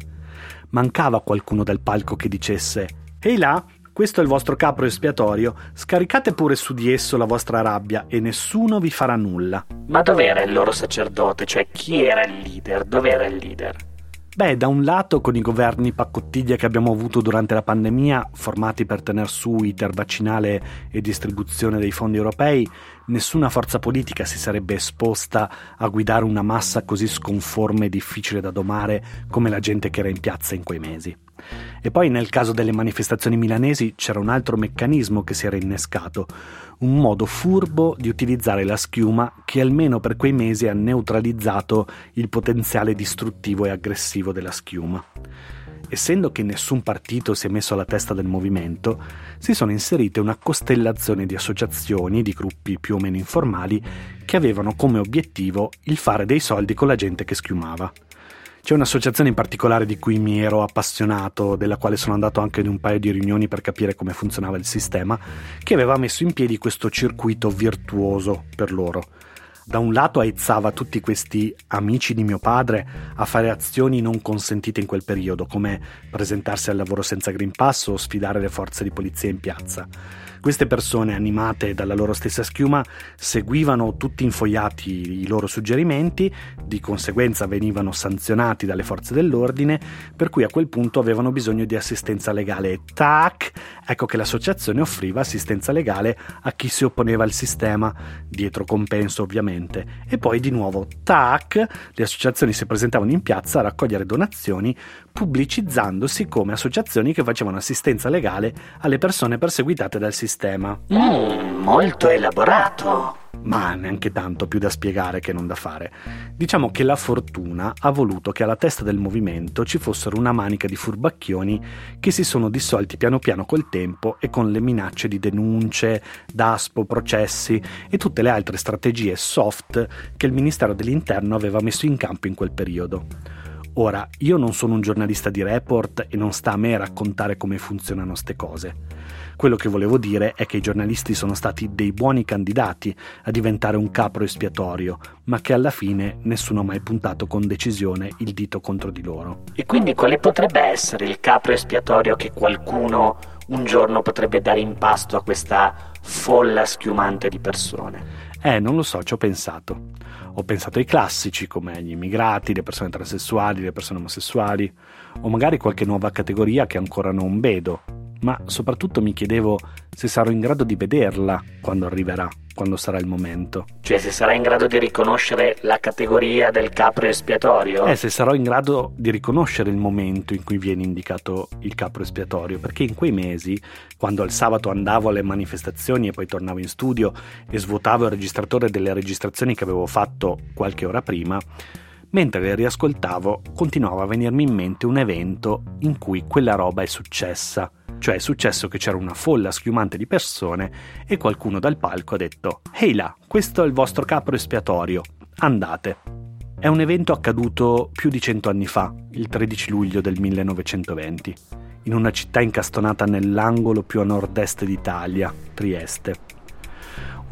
Mancava qualcuno dal palco che dicesse Ehi là, questo è il vostro capro espiatorio, scaricate pure su di esso la vostra rabbia e nessuno vi farà nulla. Ma dov'era il loro sacerdote? Cioè chi era il leader? Dov'era il leader? Beh, da un lato con i governi paccottiglia che abbiamo avuto durante la pandemia, formati per tener su iter vaccinale e distribuzione dei fondi europei, nessuna forza politica si sarebbe esposta a guidare una massa così sconforme e difficile da domare come la gente che era in piazza in quei mesi. E poi nel caso delle manifestazioni milanesi c'era un altro meccanismo che si era innescato, un modo furbo di utilizzare la schiuma che almeno per quei mesi ha neutralizzato il potenziale distruttivo e aggressivo della schiuma. Essendo che nessun partito si è messo alla testa del movimento, si sono inserite una costellazione di associazioni, di gruppi più o meno informali, che avevano come obiettivo il fare dei soldi con la gente che schiumava. C'è un'associazione in particolare di cui mi ero appassionato, della quale sono andato anche in un paio di riunioni per capire come funzionava il sistema, che aveva messo in piedi questo circuito virtuoso per loro. Da un lato aizzava tutti questi amici di mio padre a fare azioni non consentite in quel periodo, come presentarsi al lavoro senza Green Pass o sfidare le forze di polizia in piazza queste persone, animate dalla loro stessa schiuma, seguivano tutti infoiati i loro suggerimenti, di conseguenza venivano sanzionati dalle forze dell'ordine, per cui a quel punto avevano bisogno di assistenza legale. Tac! Ecco che l'associazione offriva assistenza legale a chi si opponeva al sistema, dietro compenso ovviamente. E poi di nuovo, tac! Le associazioni si presentavano in piazza a raccogliere donazioni pubblicizzandosi come associazioni che facevano assistenza legale alle persone perseguitate dal sistema. Mm, molto elaborato. Ma neanche tanto più da spiegare che non da fare. Diciamo che la fortuna ha voluto che alla testa del movimento ci fossero una manica di furbacchioni che si sono dissolti piano piano col tempo e con le minacce di denunce, daspo, processi e tutte le altre strategie soft che il Ministero dell'Interno aveva messo in campo in quel periodo. Ora, io non sono un giornalista di report e non sta a me raccontare come funzionano ste cose. Quello che volevo dire è che i giornalisti sono stati dei buoni candidati a diventare un capro espiatorio, ma che alla fine nessuno ha mai puntato con decisione il dito contro di loro. E quindi quale potrebbe essere il capro espiatorio che qualcuno un giorno potrebbe dare in pasto a questa folla schiumante di persone? Eh, non lo so, ci ho pensato. Ho pensato ai classici come gli immigrati, le persone transessuali, le persone omosessuali, o magari qualche nuova categoria che ancora non vedo, ma soprattutto mi chiedevo se sarò in grado di vederla quando arriverà, quando sarà il momento. Cioè se sarai in grado di riconoscere la categoria del capro espiatorio? Eh, se sarò in grado di riconoscere il momento in cui viene indicato il capro espiatorio, perché in quei mesi, quando al sabato andavo alle manifestazioni e poi tornavo in studio e svuotavo il registratore delle registrazioni che avevo fatto qualche ora prima, mentre le riascoltavo continuava a venirmi in mente un evento in cui quella roba è successa. Cioè è successo che c'era una folla schiumante di persone e qualcuno dal palco ha detto Ehi là, questo è il vostro capro espiatorio, andate. È un evento accaduto più di cento anni fa, il 13 luglio del 1920, in una città incastonata nell'angolo più a nord-est d'Italia, Trieste.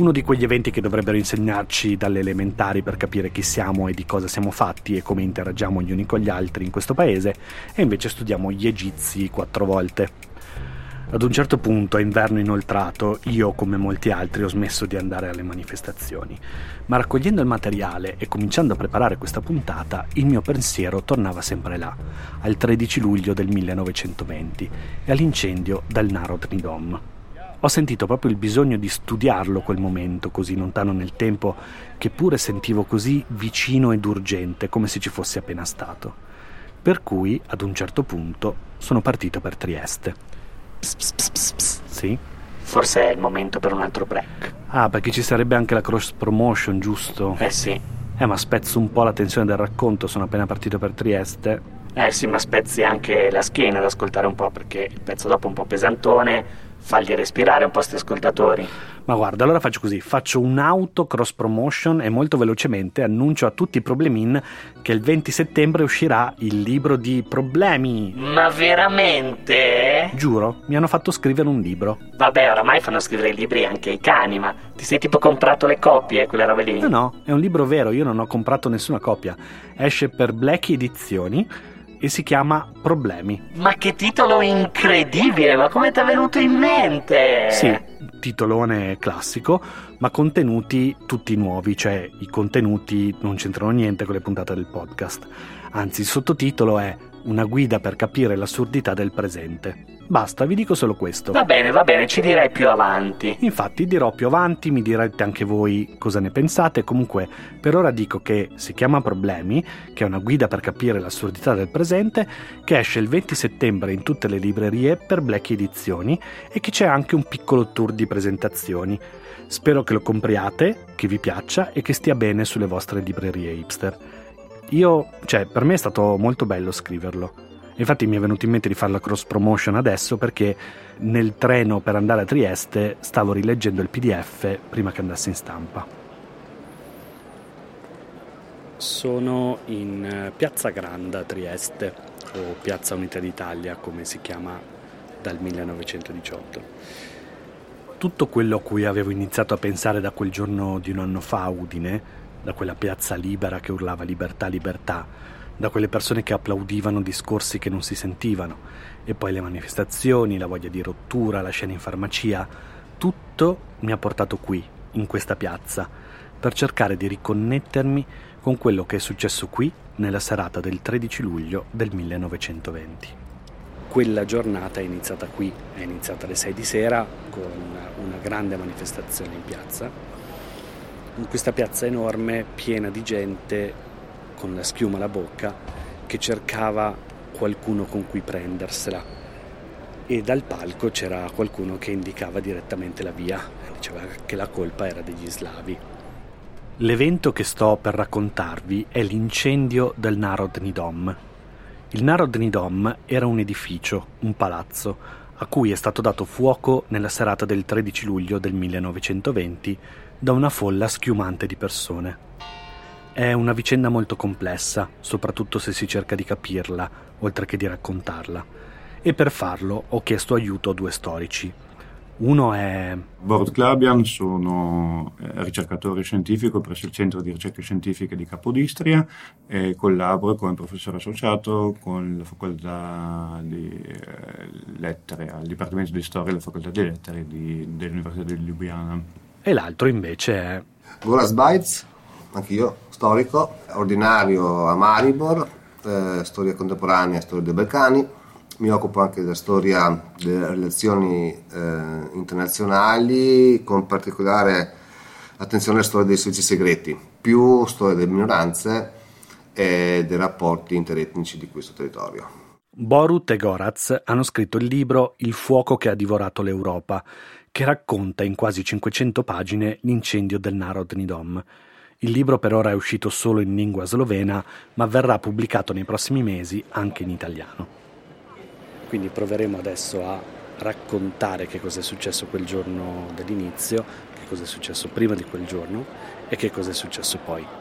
Uno di quegli eventi che dovrebbero insegnarci dalle elementari per capire chi siamo e di cosa siamo fatti e come interagiamo gli uni con gli altri in questo paese, e invece studiamo gli egizi quattro volte. Ad un certo punto, a inverno inoltrato, io, come molti altri, ho smesso di andare alle manifestazioni. Ma raccogliendo il materiale e cominciando a preparare questa puntata, il mio pensiero tornava sempre là, al 13 luglio del 1920 e all'incendio del Narodni Dom. Ho sentito proprio il bisogno di studiarlo quel momento così lontano nel tempo, che pure sentivo così vicino ed urgente, come se ci fosse appena stato. Per cui, ad un certo punto, sono partito per Trieste. Sì? Forse è il momento per un altro break. Ah, perché ci sarebbe anche la cross promotion, giusto? Eh sì. Eh, ma spezzo un po' la tensione del racconto, sono appena partito per Trieste. Eh sì, ma spezzi anche la schiena ad ascoltare un po' perché il pezzo dopo è un po' pesantone, fagli respirare un po' sti ascoltatori. Ma guarda, allora faccio così, faccio un'auto cross promotion e molto velocemente annuncio a tutti i problemin che il 20 settembre uscirà il libro di problemi. Ma veramente? Giuro, mi hanno fatto scrivere un libro. Vabbè, oramai fanno scrivere i libri anche i cani, ma ti sei tipo comprato le copie, quelle robe lì? No, no, è un libro vero, io non ho comprato nessuna copia. Esce per Black Edizioni e si chiama Problemi. Ma che titolo incredibile, ma come ti è venuto in mente? Sì, titolone classico, ma contenuti tutti nuovi, cioè i contenuti non c'entrano niente con le puntate del podcast. Anzi, il sottotitolo è Una guida per capire l'assurdità del presente. Basta, vi dico solo questo. Va bene, va bene, ci direi più avanti. Infatti dirò più avanti, mi direte anche voi cosa ne pensate. Comunque, per ora dico che si chiama Problemi, che è una guida per capire l'assurdità del presente, che esce il 20 settembre in tutte le librerie per Black Edizioni e che c'è anche un piccolo tour di presentazioni. Spero che lo compriate, che vi piaccia e che stia bene sulle vostre librerie hipster. Io, cioè, per me è stato molto bello scriverlo. Infatti mi è venuto in mente di fare la cross promotion adesso perché nel treno per andare a Trieste stavo rileggendo il PDF prima che andasse in stampa. Sono in eh, Piazza Granda a Trieste, o Piazza Unità d'Italia come si chiama dal 1918. Tutto quello a cui avevo iniziato a pensare da quel giorno di un anno fa a Udine, da quella piazza libera che urlava libertà, libertà, da quelle persone che applaudivano discorsi che non si sentivano, e poi le manifestazioni, la voglia di rottura, la scena in farmacia, tutto mi ha portato qui, in questa piazza, per cercare di riconnettermi con quello che è successo qui nella serata del 13 luglio del 1920. Quella giornata è iniziata qui, è iniziata alle 6 di sera con una grande manifestazione in piazza, in questa piazza enorme piena di gente con la schiuma alla bocca che cercava qualcuno con cui prendersela e dal palco c'era qualcuno che indicava direttamente la via, diceva che la colpa era degli slavi. L'evento che sto per raccontarvi è l'incendio del Narodni Dom. Il Narodni Dom era un edificio, un palazzo, a cui è stato dato fuoco nella serata del 13 luglio del 1920 da una folla schiumante di persone. È una vicenda molto complessa, soprattutto se si cerca di capirla, oltre che di raccontarla. E per farlo ho chiesto aiuto a due storici, uno è... Borut Klabian, sono eh, ricercatore scientifico presso il Centro di Ricerche Scientifiche di Capodistria e collaboro come professore associato con la Facoltà di eh, Lettere, al Dipartimento di Storia e la Facoltà di Lettere di, dell'Università di Ljubljana. E l'altro invece è... Goras Bites, anch'io, storico, ordinario a Maribor, eh, storia contemporanea, storia dei Balcani. Mi occupo anche della storia delle relazioni eh, internazionali, con particolare attenzione alla storia dei servizi segreti, più storia delle minoranze e dei rapporti interetnici di questo territorio. Borut e Goraz hanno scritto il libro Il fuoco che ha divorato l'Europa, che racconta in quasi 500 pagine l'incendio del Narodni Dom. Il libro per ora è uscito solo in lingua slovena, ma verrà pubblicato nei prossimi mesi anche in italiano. Quindi proveremo adesso a raccontare che cosa è successo quel giorno dell'inizio, che cosa è successo prima di quel giorno e che cosa è successo poi.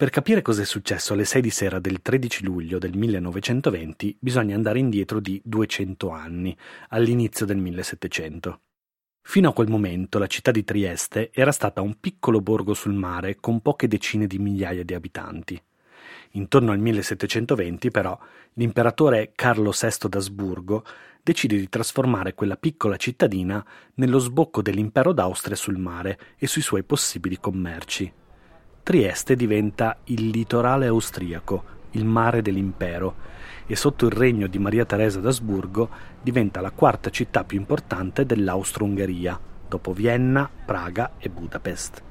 Per capire cosa è successo alle 6 di sera del 13 luglio del 1920 bisogna andare indietro di 200 anni, all'inizio del 1700. Fino a quel momento la città di Trieste era stata un piccolo borgo sul mare con poche decine di migliaia di abitanti. Intorno al 1720, però, l'imperatore Carlo VI d'Asburgo decide di trasformare quella piccola cittadina nello sbocco dell'impero d'Austria sul mare e sui suoi possibili commerci. Trieste diventa il litorale austriaco, il mare dell'impero, e sotto il regno di Maria Teresa d'Asburgo diventa la quarta città più importante dell'Austro-Ungheria, dopo Vienna, Praga e Budapest.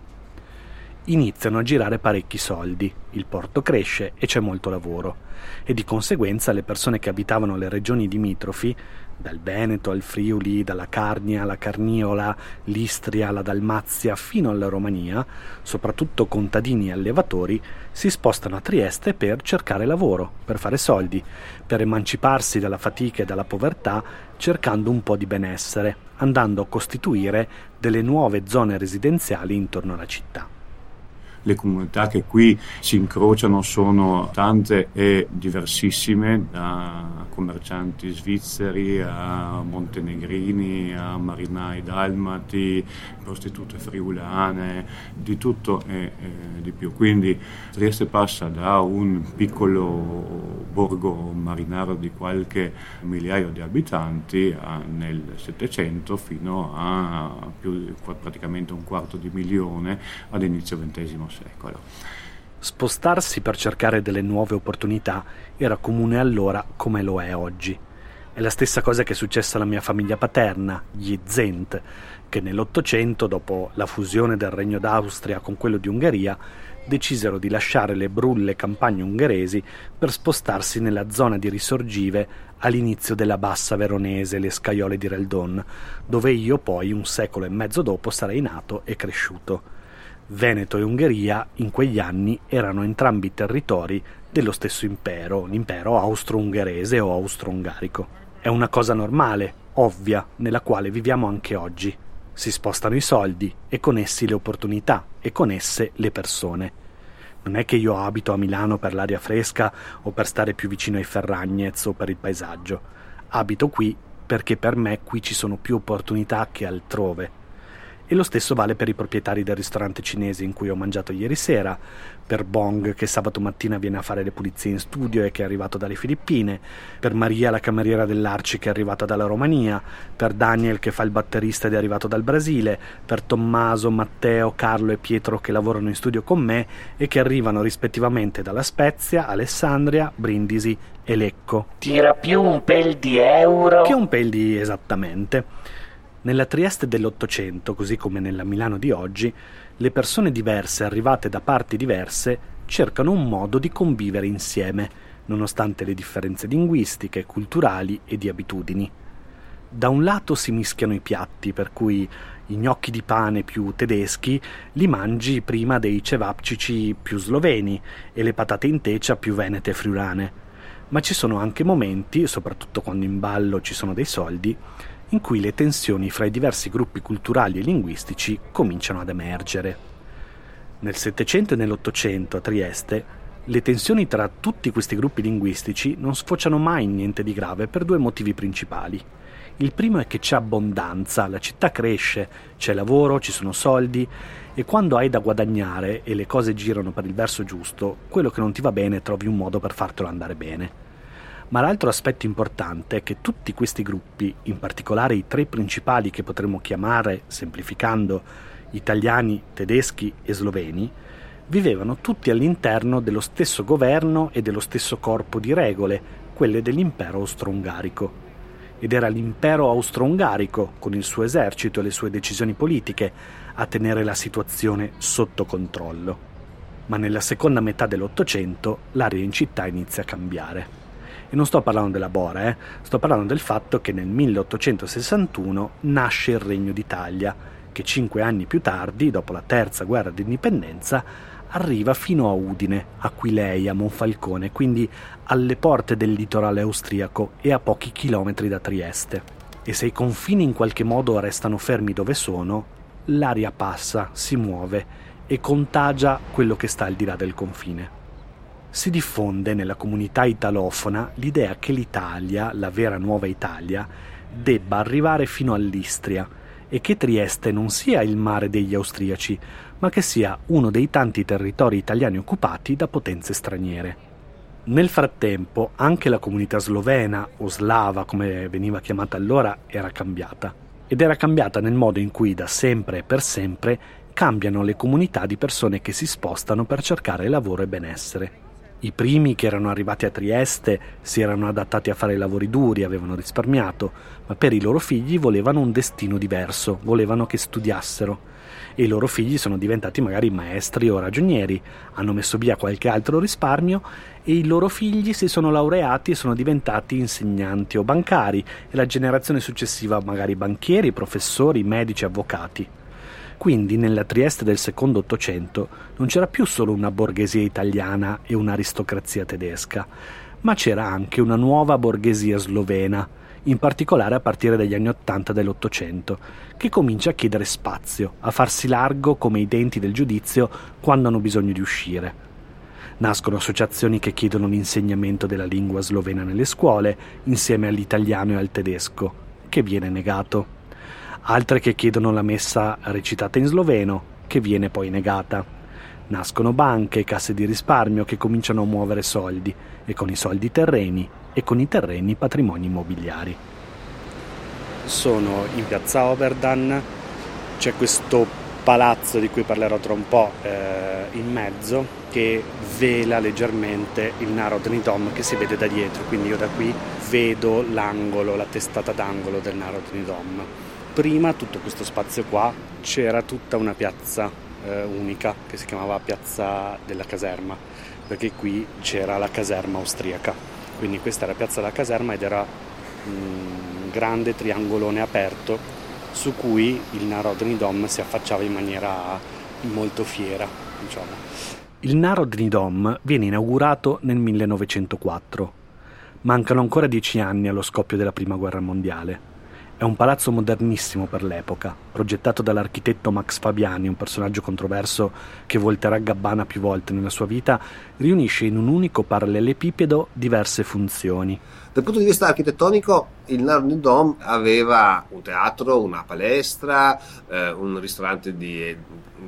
Iniziano a girare parecchi soldi, il porto cresce e c'è molto lavoro, e di conseguenza le persone che abitavano le regioni limitrofi dal Veneto al Friuli, dalla Carnia alla Carniola, l'Istria alla Dalmazia fino alla Romania, soprattutto contadini e allevatori, si spostano a Trieste per cercare lavoro, per fare soldi, per emanciparsi dalla fatica e dalla povertà, cercando un po' di benessere, andando a costituire delle nuove zone residenziali intorno alla città le comunità che qui si incrociano sono tante e diversissime, da commercianti svizzeri a montenegrini, a marinai dalmati, prostitute friulane, di tutto e, e di più. Quindi Trieste passa da un piccolo borgo marinaro di qualche migliaio di abitanti a, nel Settecento fino a più, praticamente un quarto di milione ad inizio XX secolo. Spostarsi per cercare delle nuove opportunità era comune allora come lo è oggi. È la stessa cosa che è successa alla mia famiglia paterna, gli Zent, che nell'Ottocento, dopo la fusione del Regno d'Austria con quello di Ungheria, decisero di lasciare le brulle campagne ungheresi per spostarsi nella zona di risorgive all'inizio della bassa veronese, le scaiole di Reldon, dove io poi, un secolo e mezzo dopo, sarei nato e cresciuto. Veneto e Ungheria in quegli anni erano entrambi territori dello stesso impero, l'impero austro-ungherese o austro-ungarico. È una cosa normale, ovvia, nella quale viviamo anche oggi. Si spostano i soldi e con essi le opportunità e con esse le persone. Non è che io abito a Milano per l'aria fresca o per stare più vicino ai Ferragnez o per il paesaggio. Abito qui perché per me qui ci sono più opportunità che altrove e lo stesso vale per i proprietari del ristorante cinese in cui ho mangiato ieri sera, per Bong che sabato mattina viene a fare le pulizie in studio e che è arrivato dalle Filippine, per Maria la cameriera dell'Arci che è arrivata dalla Romania, per Daniel che fa il batterista ed è arrivato dal Brasile, per Tommaso, Matteo, Carlo e Pietro che lavorano in studio con me e che arrivano rispettivamente dalla Spezia, Alessandria, Brindisi e Lecco. Tira più un pel di euro. Che un pel di esattamente. Nella Trieste dell'Ottocento, così come nella Milano di oggi, le persone diverse arrivate da parti diverse cercano un modo di convivere insieme, nonostante le differenze linguistiche, culturali e di abitudini. Da un lato si mischiano i piatti, per cui i gnocchi di pane più tedeschi li mangi prima dei cevapcici più sloveni e le patate in tecia più venete e friulane. Ma ci sono anche momenti, soprattutto quando in ballo ci sono dei soldi, in cui le tensioni fra i diversi gruppi culturali e linguistici cominciano ad emergere. Nel Settecento e nell'Ottocento a Trieste le tensioni tra tutti questi gruppi linguistici non sfociano mai in niente di grave per due motivi principali. Il primo è che c'è abbondanza, la città cresce, c'è lavoro, ci sono soldi e quando hai da guadagnare e le cose girano per il verso giusto, quello che non ti va bene trovi un modo per fartelo andare bene. Ma l'altro aspetto importante è che tutti questi gruppi, in particolare i tre principali che potremmo chiamare, semplificando, italiani, tedeschi e sloveni, vivevano tutti all'interno dello stesso governo e dello stesso corpo di regole, quelle dell'impero austro-ungarico. Ed era l'impero austro-ungarico, con il suo esercito e le sue decisioni politiche, a tenere la situazione sotto controllo. Ma nella seconda metà dell'Ottocento l'area in città inizia a cambiare. E non sto parlando della Bora, eh? sto parlando del fatto che nel 1861 nasce il Regno d'Italia, che cinque anni più tardi, dopo la terza guerra d'indipendenza, arriva fino a Udine, Aquileia, Monfalcone, quindi alle porte del litorale austriaco e a pochi chilometri da Trieste. E se i confini in qualche modo restano fermi dove sono, l'aria passa, si muove e contagia quello che sta al di là del confine. Si diffonde nella comunità italofona l'idea che l'Italia, la vera nuova Italia, debba arrivare fino all'Istria e che Trieste non sia il mare degli austriaci, ma che sia uno dei tanti territori italiani occupati da potenze straniere. Nel frattempo anche la comunità slovena, o slava come veniva chiamata allora, era cambiata. Ed era cambiata nel modo in cui da sempre e per sempre cambiano le comunità di persone che si spostano per cercare lavoro e benessere. I primi che erano arrivati a Trieste si erano adattati a fare lavori duri, avevano risparmiato, ma per i loro figli volevano un destino diverso, volevano che studiassero e i loro figli sono diventati magari maestri o ragionieri, hanno messo via qualche altro risparmio e i loro figli si sono laureati e sono diventati insegnanti o bancari e la generazione successiva magari banchieri, professori, medici, avvocati. Quindi nella Trieste del secondo Ottocento non c'era più solo una borghesia italiana e un'aristocrazia tedesca, ma c'era anche una nuova borghesia slovena, in particolare a partire dagli anni Ottanta dell'Ottocento, che comincia a chiedere spazio, a farsi largo come i denti del giudizio quando hanno bisogno di uscire. Nascono associazioni che chiedono l'insegnamento della lingua slovena nelle scuole, insieme all'italiano e al tedesco, che viene negato. Altre che chiedono la messa recitata in sloveno, che viene poi negata. Nascono banche casse di risparmio che cominciano a muovere soldi, e con i soldi terreni, e con i terreni patrimoni immobiliari. Sono in piazza Oberdan, c'è questo palazzo di cui parlerò tra un po' eh, in mezzo che vela leggermente il Narodni Dom che si vede da dietro, quindi io da qui vedo l'angolo, la testata d'angolo del Narodni Dom. Prima tutto questo spazio qua c'era tutta una piazza eh, unica che si chiamava Piazza della Caserma, perché qui c'era la caserma austriaca. Quindi questa era Piazza della Caserma ed era un grande triangolone aperto su cui il Narodni Dom si affacciava in maniera molto fiera. Diciamo. Il Narodni Dom viene inaugurato nel 1904. Mancano ancora dieci anni allo scoppio della Prima Guerra Mondiale. È un palazzo modernissimo per l'epoca, progettato dall'architetto Max Fabiani, un personaggio controverso che volterà Gabbana più volte nella sua vita, riunisce in un unico parallelepipedo diverse funzioni. Dal punto di vista architettonico, il Narodni Dom aveva un teatro, una palestra, eh, un ristorante di,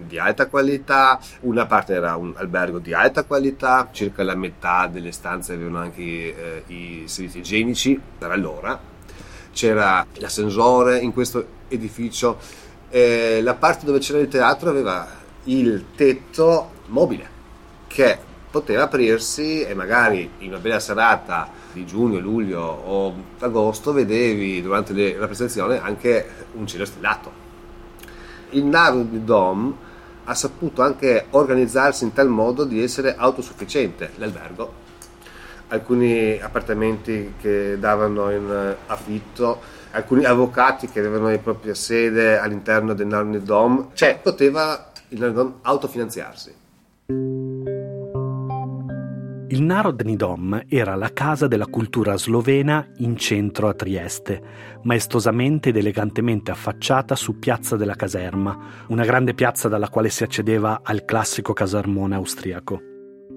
di, alta qualità, una parte era un albergo di alta qualità, circa la metà delle stanze avevano anche eh, i servizi igienici per allora c'era l'ascensore in questo edificio, eh, la parte dove c'era il teatro aveva il tetto mobile che poteva aprirsi e magari in una bella serata di giugno, luglio o agosto vedevi durante le rappresentazioni anche un cielo stellato. Il Narod Dom ha saputo anche organizzarsi in tal modo di essere autosufficiente, l'albergo alcuni appartamenti che davano in eh, affitto, alcuni avvocati che avevano la propria sede all'interno del Narni Dom, cioè poteva il Narni Dom autofinanziarsi. Il Narodni Dom era la casa della cultura slovena in centro a Trieste, maestosamente ed elegantemente affacciata su Piazza della Caserma, una grande piazza dalla quale si accedeva al classico casermone austriaco.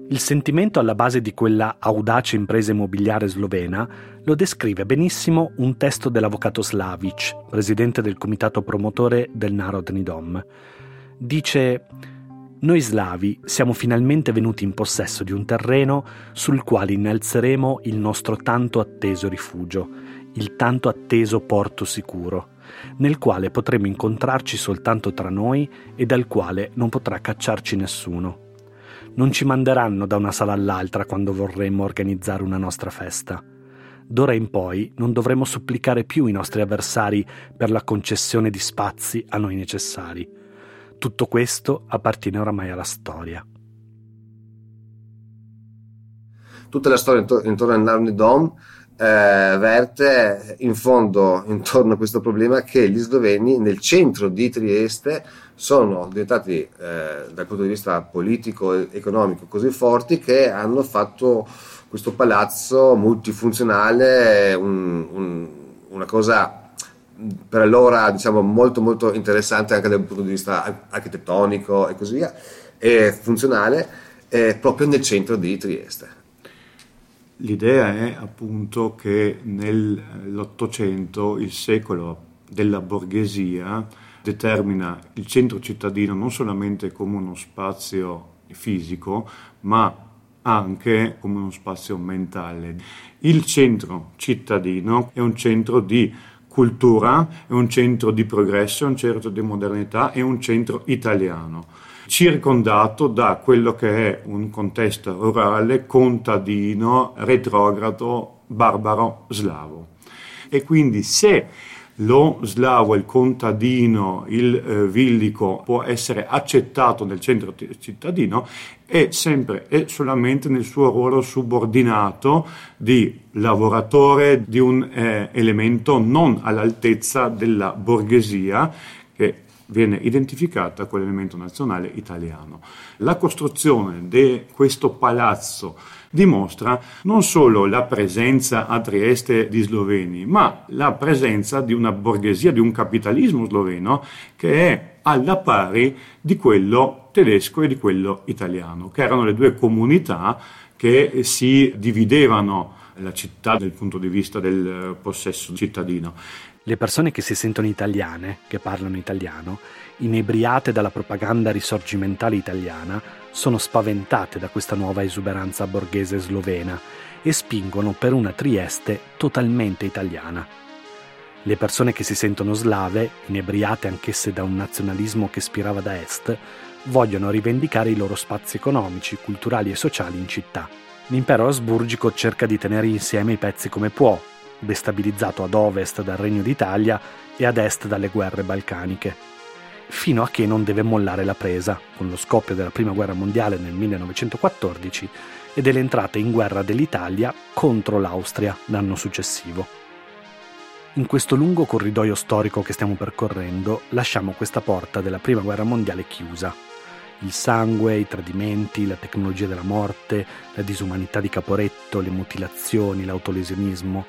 Il sentimento alla base di quella audace impresa immobiliare slovena lo descrive benissimo un testo dell'avvocato Slavic, presidente del comitato promotore del Narodni Dom. Dice: Noi slavi siamo finalmente venuti in possesso di un terreno sul quale innalzeremo il nostro tanto atteso rifugio, il tanto atteso porto sicuro, nel quale potremo incontrarci soltanto tra noi e dal quale non potrà cacciarci nessuno. Non ci manderanno da una sala all'altra quando vorremmo organizzare una nostra festa. D'ora in poi non dovremo supplicare più i nostri avversari per la concessione di spazi a noi necessari. Tutto questo appartiene oramai alla storia. Tutta la storia intorno al Narni Dom eh, verte in fondo intorno a questo problema che gli sloveni nel centro di Trieste sono diventati eh, dal punto di vista politico e economico così forti che hanno fatto questo palazzo multifunzionale un, un, una cosa per allora diciamo molto molto interessante anche dal punto di vista architettonico e così via e funzionale eh, proprio nel centro di Trieste L'idea è appunto che nell'Ottocento il secolo della borghesia determina il centro cittadino non solamente come uno spazio fisico, ma anche come uno spazio mentale. Il centro cittadino è un centro di cultura, è un centro di progresso, è un centro di modernità, è un centro italiano circondato da quello che è un contesto rurale, contadino, retrogrado, barbaro, slavo. E quindi se lo slavo, il contadino, il eh, villico può essere accettato nel centro cittadino, è sempre e solamente nel suo ruolo subordinato di lavoratore di un eh, elemento non all'altezza della borghesia che viene identificata con l'elemento nazionale italiano. La costruzione di questo palazzo dimostra non solo la presenza a Trieste di sloveni, ma la presenza di una borghesia, di un capitalismo sloveno che è alla pari di quello tedesco e di quello italiano, che erano le due comunità che si dividevano la città dal punto di vista del possesso cittadino. Le persone che si sentono italiane, che parlano italiano, inebriate dalla propaganda risorgimentale italiana, sono spaventate da questa nuova esuberanza borghese slovena e spingono per una Trieste totalmente italiana. Le persone che si sentono slave, inebriate anch'esse da un nazionalismo che spirava da est, vogliono rivendicare i loro spazi economici, culturali e sociali in città. L'impero asburgico cerca di tenere insieme i pezzi come può, destabilizzato ad ovest dal Regno d'Italia e ad est dalle guerre balcaniche, fino a che non deve mollare la presa, con lo scoppio della Prima Guerra Mondiale nel 1914 e dell'entrata in guerra dell'Italia contro l'Austria l'anno successivo. In questo lungo corridoio storico che stiamo percorrendo lasciamo questa porta della Prima Guerra Mondiale chiusa. Il sangue, i tradimenti, la tecnologia della morte, la disumanità di Caporetto, le mutilazioni, l'autolesionismo,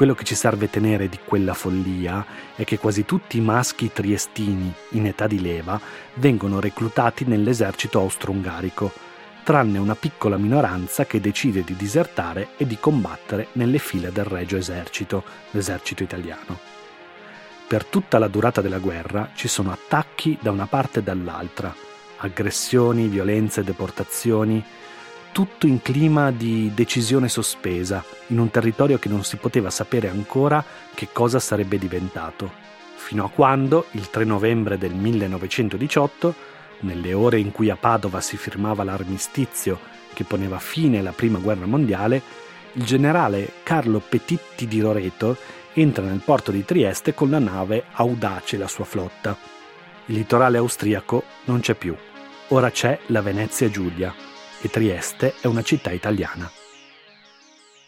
quello che ci serve tenere di quella follia è che quasi tutti i maschi triestini in età di leva vengono reclutati nell'esercito austro-ungarico, tranne una piccola minoranza che decide di disertare e di combattere nelle file del Regio Esercito, l'esercito italiano. Per tutta la durata della guerra ci sono attacchi da una parte e dall'altra, aggressioni, violenze, deportazioni, tutto in clima di decisione sospesa, in un territorio che non si poteva sapere ancora che cosa sarebbe diventato, fino a quando, il 3 novembre del 1918, nelle ore in cui a Padova si firmava l'armistizio che poneva fine alla Prima Guerra Mondiale, il generale Carlo Petitti di Loreto entra nel porto di Trieste con la nave Audace e la sua flotta. Il litorale austriaco non c'è più, ora c'è la Venezia Giulia, e Trieste è una città italiana.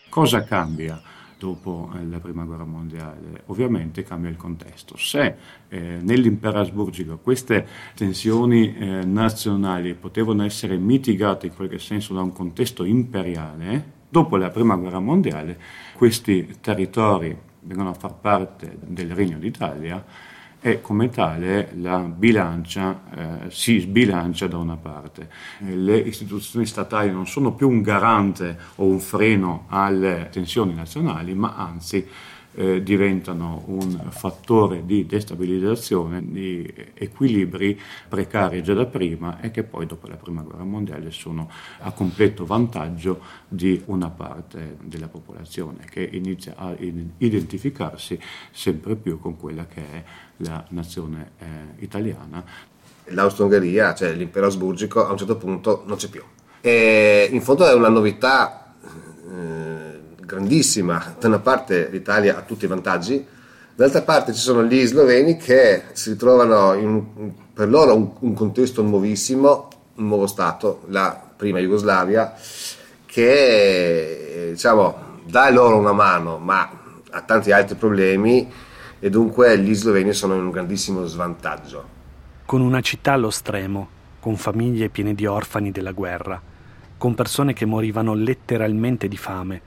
Cosa cambia? dopo eh, la prima guerra mondiale, ovviamente cambia il contesto. Se eh, nell'impero asburgico queste tensioni eh, nazionali potevano essere mitigate in qualche senso da un contesto imperiale, dopo la prima guerra mondiale questi territori vengono a far parte del Regno d'Italia e come tale la bilancia eh, si sbilancia da una parte. Le istituzioni statali non sono più un garante o un freno alle tensioni nazionali, ma anzi eh, diventano un fattore di destabilizzazione di equilibri precari già da prima e che poi dopo la prima guerra mondiale sono a completo vantaggio di una parte della popolazione che inizia a identificarsi sempre più con quella che è la nazione eh, italiana. L'Austro-Ungheria, cioè l'impero asburgico, a un certo punto non c'è più. E in fondo è una novità eh, grandissima. Da una parte l'Italia ha tutti i vantaggi, dall'altra parte ci sono gli sloveni che si ritrovano in, per loro un, un contesto nuovissimo, un nuovo Stato, la prima Jugoslavia, che diciamo, dà loro una mano, ma ha tanti altri problemi e dunque gli sloveni sono in un grandissimo svantaggio. Con una città allo stremo, con famiglie piene di orfani della guerra, con persone che morivano letteralmente di fame,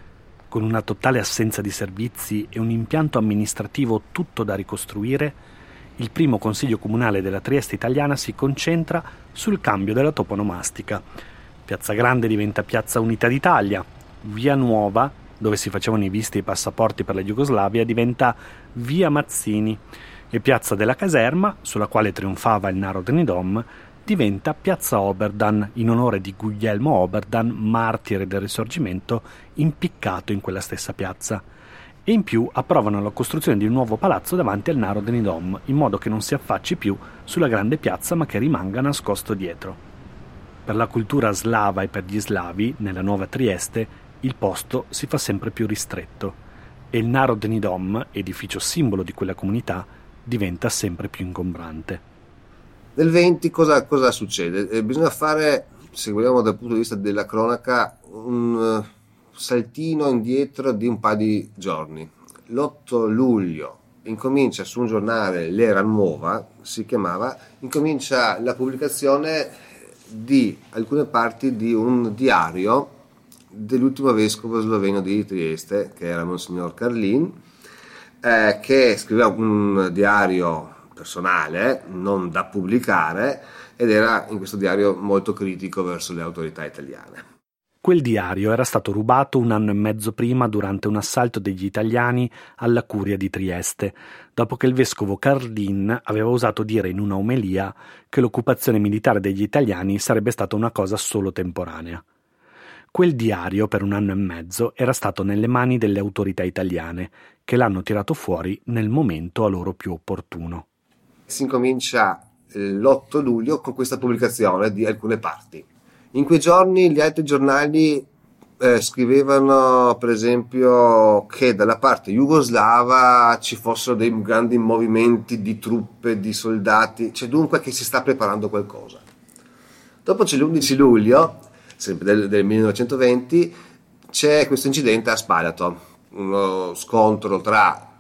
con una totale assenza di servizi e un impianto amministrativo tutto da ricostruire, il primo consiglio comunale della Trieste italiana si concentra sul cambio della toponomastica. Piazza Grande diventa Piazza Unità d'Italia, Via Nuova, dove si facevano i visti e i passaporti per la Jugoslavia, diventa Via Mazzini e Piazza della Caserma, sulla quale trionfava il Narodni Dom, diventa Piazza Oberdan in onore di Guglielmo Oberdan, martire del Risorgimento, impiccato in quella stessa piazza. E in più approvano la costruzione di un nuovo palazzo davanti al Narodni Dom, in modo che non si affacci più sulla grande piazza ma che rimanga nascosto dietro. Per la cultura slava e per gli slavi, nella nuova Trieste, il posto si fa sempre più ristretto e il Narodni Dom, edificio simbolo di quella comunità, diventa sempre più ingombrante. Nel 20 cosa, cosa succede? Eh, bisogna fare, se vogliamo dal punto di vista della cronaca, un uh, saltino indietro di un paio di giorni. L'8 luglio incomincia su un giornale, l'Era Nuova si chiamava, incomincia la pubblicazione di alcune parti di un diario dell'ultimo vescovo sloveno di Trieste, che era Monsignor Carlin, eh, che scriveva un diario personale, non da pubblicare, ed era in questo diario molto critico verso le autorità italiane. Quel diario era stato rubato un anno e mezzo prima durante un assalto degli italiani alla curia di Trieste, dopo che il vescovo Carlin aveva osato dire in una omelia che l'occupazione militare degli italiani sarebbe stata una cosa solo temporanea. Quel diario per un anno e mezzo era stato nelle mani delle autorità italiane, che l'hanno tirato fuori nel momento a loro più opportuno si incomincia l'8 luglio con questa pubblicazione di alcune parti. In quei giorni gli altri giornali eh, scrivevano per esempio che dalla parte jugoslava ci fossero dei grandi movimenti di truppe, di soldati, c'è dunque che si sta preparando qualcosa. Dopo c'è l'11 luglio, sempre del, del 1920, c'è questo incidente a Spalato, uno scontro tra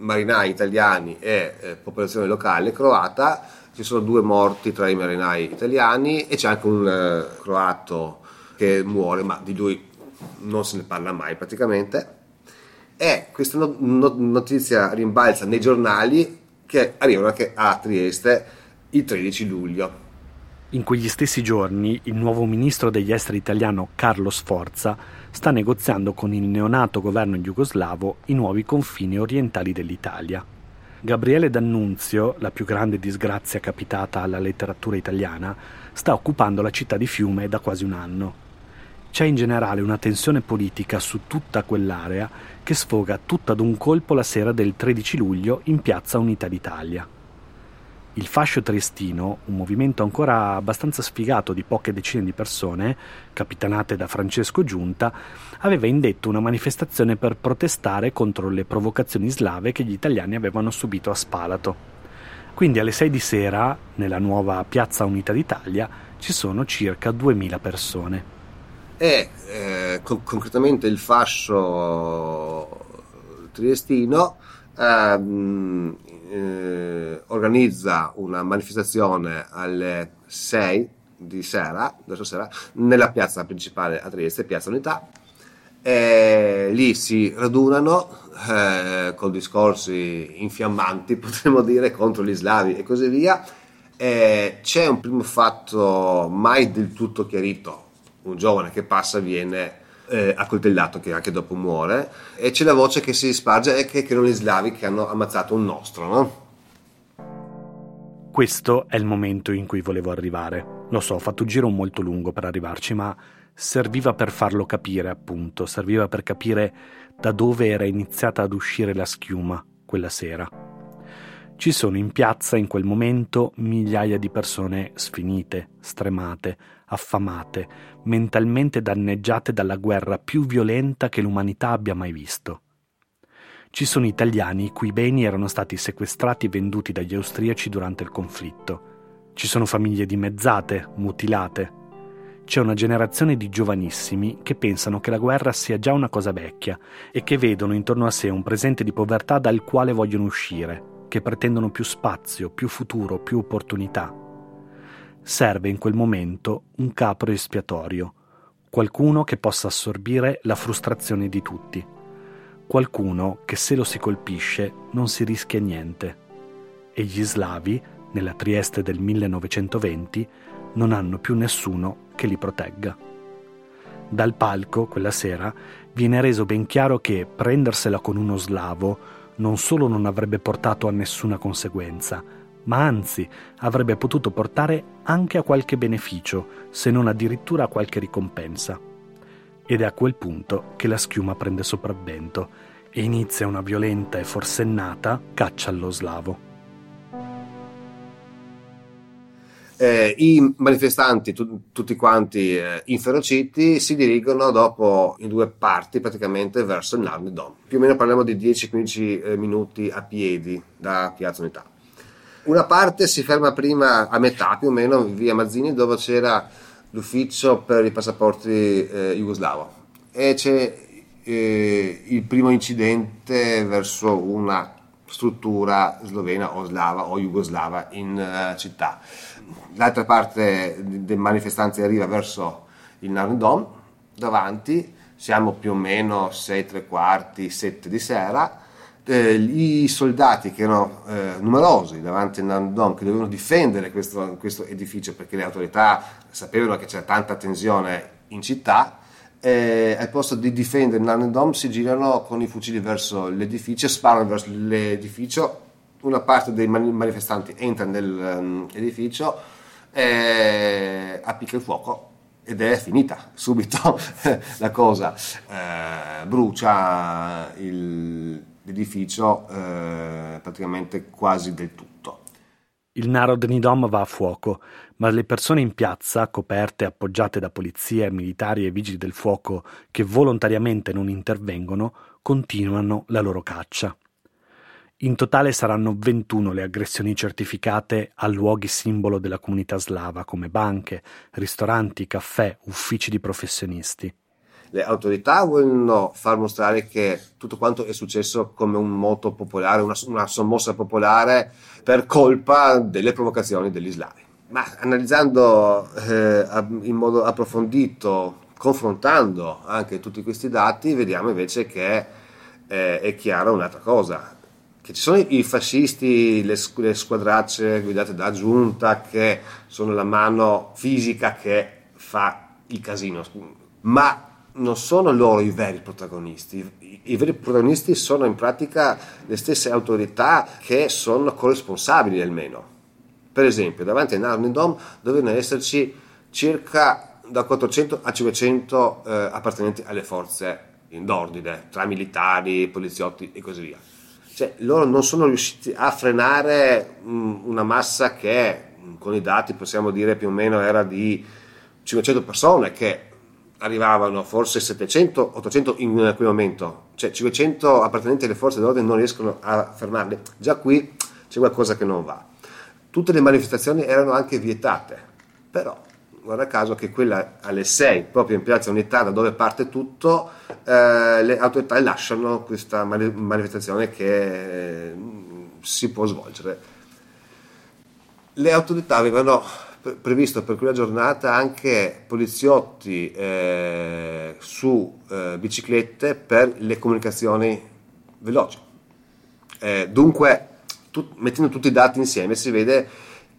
marinai italiani e eh, popolazione locale croata, ci sono due morti tra i marinai italiani e c'è anche un eh, croato che muore, ma di lui non se ne parla mai praticamente. E questa no- no- notizia rimbalza nei giornali che arrivano anche a Trieste il 13 luglio. In quegli stessi giorni il nuovo ministro degli esteri italiano Carlo Sforza sta negoziando con il neonato governo jugoslavo i nuovi confini orientali dell'Italia. Gabriele D'Annunzio, la più grande disgrazia capitata alla letteratura italiana, sta occupando la città di Fiume da quasi un anno. C'è in generale una tensione politica su tutta quell'area che sfoga tutta ad un colpo la sera del 13 luglio in piazza Unità d'Italia. Il fascio triestino, un movimento ancora abbastanza sfigato di poche decine di persone, capitanate da Francesco Giunta, aveva indetto una manifestazione per protestare contro le provocazioni slave che gli italiani avevano subito a Spalato. Quindi alle 6 di sera, nella nuova Piazza Unità d'Italia, ci sono circa 2000 persone. E eh, co- concretamente il fascio triestino ehm, eh, organizza una manifestazione alle 6 di sera, sera nella piazza principale a Trieste, Piazza Unità. E lì si radunano eh, con discorsi infiammanti, potremmo dire, contro gli slavi e così via. E c'è un primo fatto mai del tutto chiarito. Un giovane che passa viene eh, accoltellato che anche dopo muore e c'è la voce che si sparge e che, che erano gli slavi che hanno ammazzato un nostro, no? Questo è il momento in cui volevo arrivare. Lo so, ho fatto un giro molto lungo per arrivarci, ma serviva per farlo capire, appunto, serviva per capire da dove era iniziata ad uscire la schiuma quella sera. Ci sono in piazza in quel momento migliaia di persone sfinite, stremate, affamate, mentalmente danneggiate dalla guerra più violenta che l'umanità abbia mai visto. Ci sono italiani i cui beni erano stati sequestrati e venduti dagli austriaci durante il conflitto. Ci sono famiglie dimezzate, mutilate. C'è una generazione di giovanissimi che pensano che la guerra sia già una cosa vecchia e che vedono intorno a sé un presente di povertà dal quale vogliono uscire, che pretendono più spazio, più futuro, più opportunità. Serve in quel momento un capro espiatorio, qualcuno che possa assorbire la frustrazione di tutti qualcuno che se lo si colpisce non si rischia niente. E gli slavi, nella Trieste del 1920, non hanno più nessuno che li protegga. Dal palco, quella sera, viene reso ben chiaro che prendersela con uno slavo non solo non avrebbe portato a nessuna conseguenza, ma anzi avrebbe potuto portare anche a qualche beneficio, se non addirittura a qualche ricompensa ed è a quel punto che la schiuma prende sopravvento e inizia una violenta e forsennata caccia allo slavo. Eh, I manifestanti, tu, tutti quanti eh, inferociti, si dirigono dopo in due parti praticamente verso il Narni Dom. Più o meno parliamo di 10-15 eh, minuti a piedi da Piazza Unità. Una parte si ferma prima a metà più o meno via Mazzini dove c'era l'ufficio per i passaporti eh, jugoslavo e c'è eh, il primo incidente verso una struttura slovena o slava o jugoslava in uh, città. L'altra parte dei manifestanti arriva verso il Narndom, davanti, siamo più o meno 6, 3 quarti, 7 di sera, eh, i soldati che erano eh, numerosi davanti al Nandon che dovevano difendere questo, questo, edificio perché le autorità sapevano che c'era tanta tensione in città eh, al posto di difendere il Nandon si girano con i fucili verso l'edificio sparano verso l'edificio. Una parte dei manifestanti entra nell'edificio eh, appicca il fuoco ed è finita subito la cosa eh, brucia il l'edificio eh, praticamente quasi del tutto. Il Narod Nidom va a fuoco, ma le persone in piazza, coperte e appoggiate da polizia, militari e vigili del fuoco che volontariamente non intervengono, continuano la loro caccia. In totale saranno 21 le aggressioni certificate a luoghi simbolo della comunità slava come banche, ristoranti, caffè, uffici di professionisti le autorità vogliono far mostrare che tutto quanto è successo come un moto popolare, una, una sommossa popolare per colpa delle provocazioni degli slavi. Ma analizzando eh, in modo approfondito, confrontando anche tutti questi dati, vediamo invece che eh, è chiara un'altra cosa, che ci sono i fascisti, le, le squadracce guidate da giunta, che sono la mano fisica che fa il casino, ma non sono loro i veri protagonisti, I, veri protagonisti sono in pratica le stesse autorità che sono corresponsabili almeno. Per esempio, davanti a Narnindom dovevano esserci circa da 400 a 500 eh, appartenenti alle forze d'ordine, tra militari, poliziotti e così via. Cioè, loro non sono riusciti a frenare una massa che con i dati possiamo dire più o meno era di 500 persone che arrivavano forse 700-800 in quel momento, cioè 500 appartenenti alle forze dell'ordine non riescono a fermarli, già qui c'è qualcosa che non va. Tutte le manifestazioni erano anche vietate, però guarda caso che quella alle 6, proprio in piazza Unità, da dove parte tutto, eh, le autorità lasciano questa manifestazione che eh, si può svolgere. Le autorità avevano previsto per quella giornata anche poliziotti eh, su eh, biciclette per le comunicazioni veloci. Eh, dunque, tut, mettendo tutti i dati insieme si vede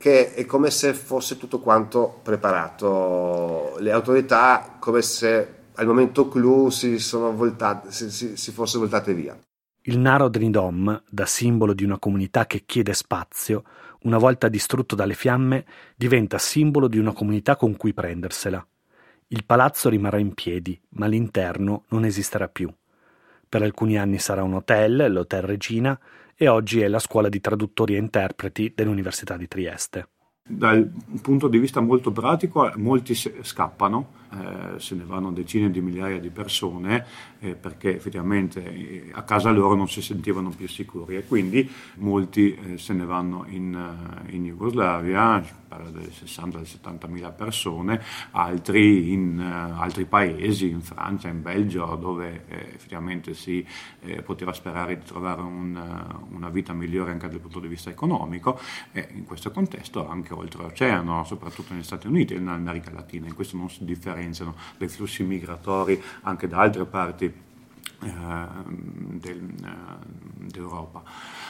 che è come se fosse tutto quanto preparato, le autorità come se al momento clou si, voltate, si, si, si fosse voltate via. Il Narodnidom, da simbolo di una comunità che chiede spazio, una volta distrutto dalle fiamme, diventa simbolo di una comunità con cui prendersela. Il palazzo rimarrà in piedi, ma l'interno non esisterà più. Per alcuni anni sarà un hotel, l'Hotel Regina, e oggi è la scuola di traduttori e interpreti dell'Università di Trieste. Dal punto di vista molto pratico, molti scappano eh, se ne vanno decine di migliaia di persone eh, perché effettivamente eh, a casa loro non si sentivano più sicuri e quindi molti eh, se ne vanno in, eh, in Jugoslavia, parla delle 60-70 mila persone, altri in altri paesi, in Francia, in Belgio, dove effettivamente si poteva sperare di trovare un, una vita migliore anche dal punto di vista economico e in questo contesto anche oltreoceano, soprattutto negli Stati Uniti e in America Latina, in questo non si differenzia differenziano dai flussi migratori anche da altre parti eh, del, eh, d'Europa.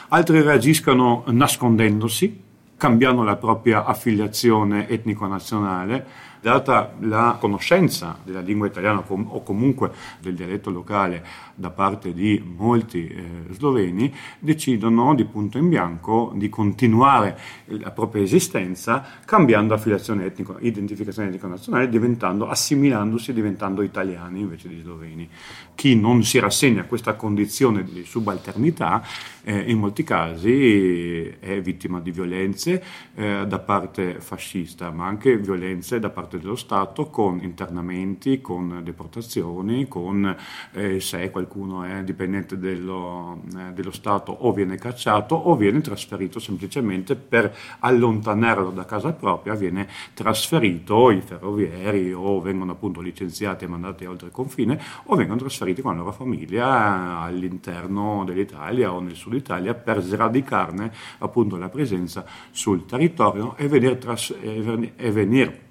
Altri reagiscono nascondendosi, cambiando la propria affiliazione etnico-nazionale. Data la conoscenza della lingua italiana o comunque del dialetto locale da parte di molti eh, sloveni, decidono di punto in bianco di continuare la propria esistenza cambiando affiliazione etnico, identificazione etnico-nazionale, diventando, assimilandosi diventando italiani invece di sloveni. Chi non si rassegna a questa condizione di subalternità eh, in molti casi è vittima di violenze eh, da parte fascista, ma anche violenze da parte dello Stato con internamenti, con deportazioni, con eh, se qualcuno è dipendente dello, eh, dello Stato o viene cacciato o viene trasferito semplicemente per allontanarlo da casa propria, viene trasferito i ferrovieri o vengono appunto licenziati e mandati oltre il confine o vengono trasferiti con la loro famiglia all'interno dell'Italia o nel sud Italia per sradicarne appunto la presenza sul territorio e venire, tras- e venire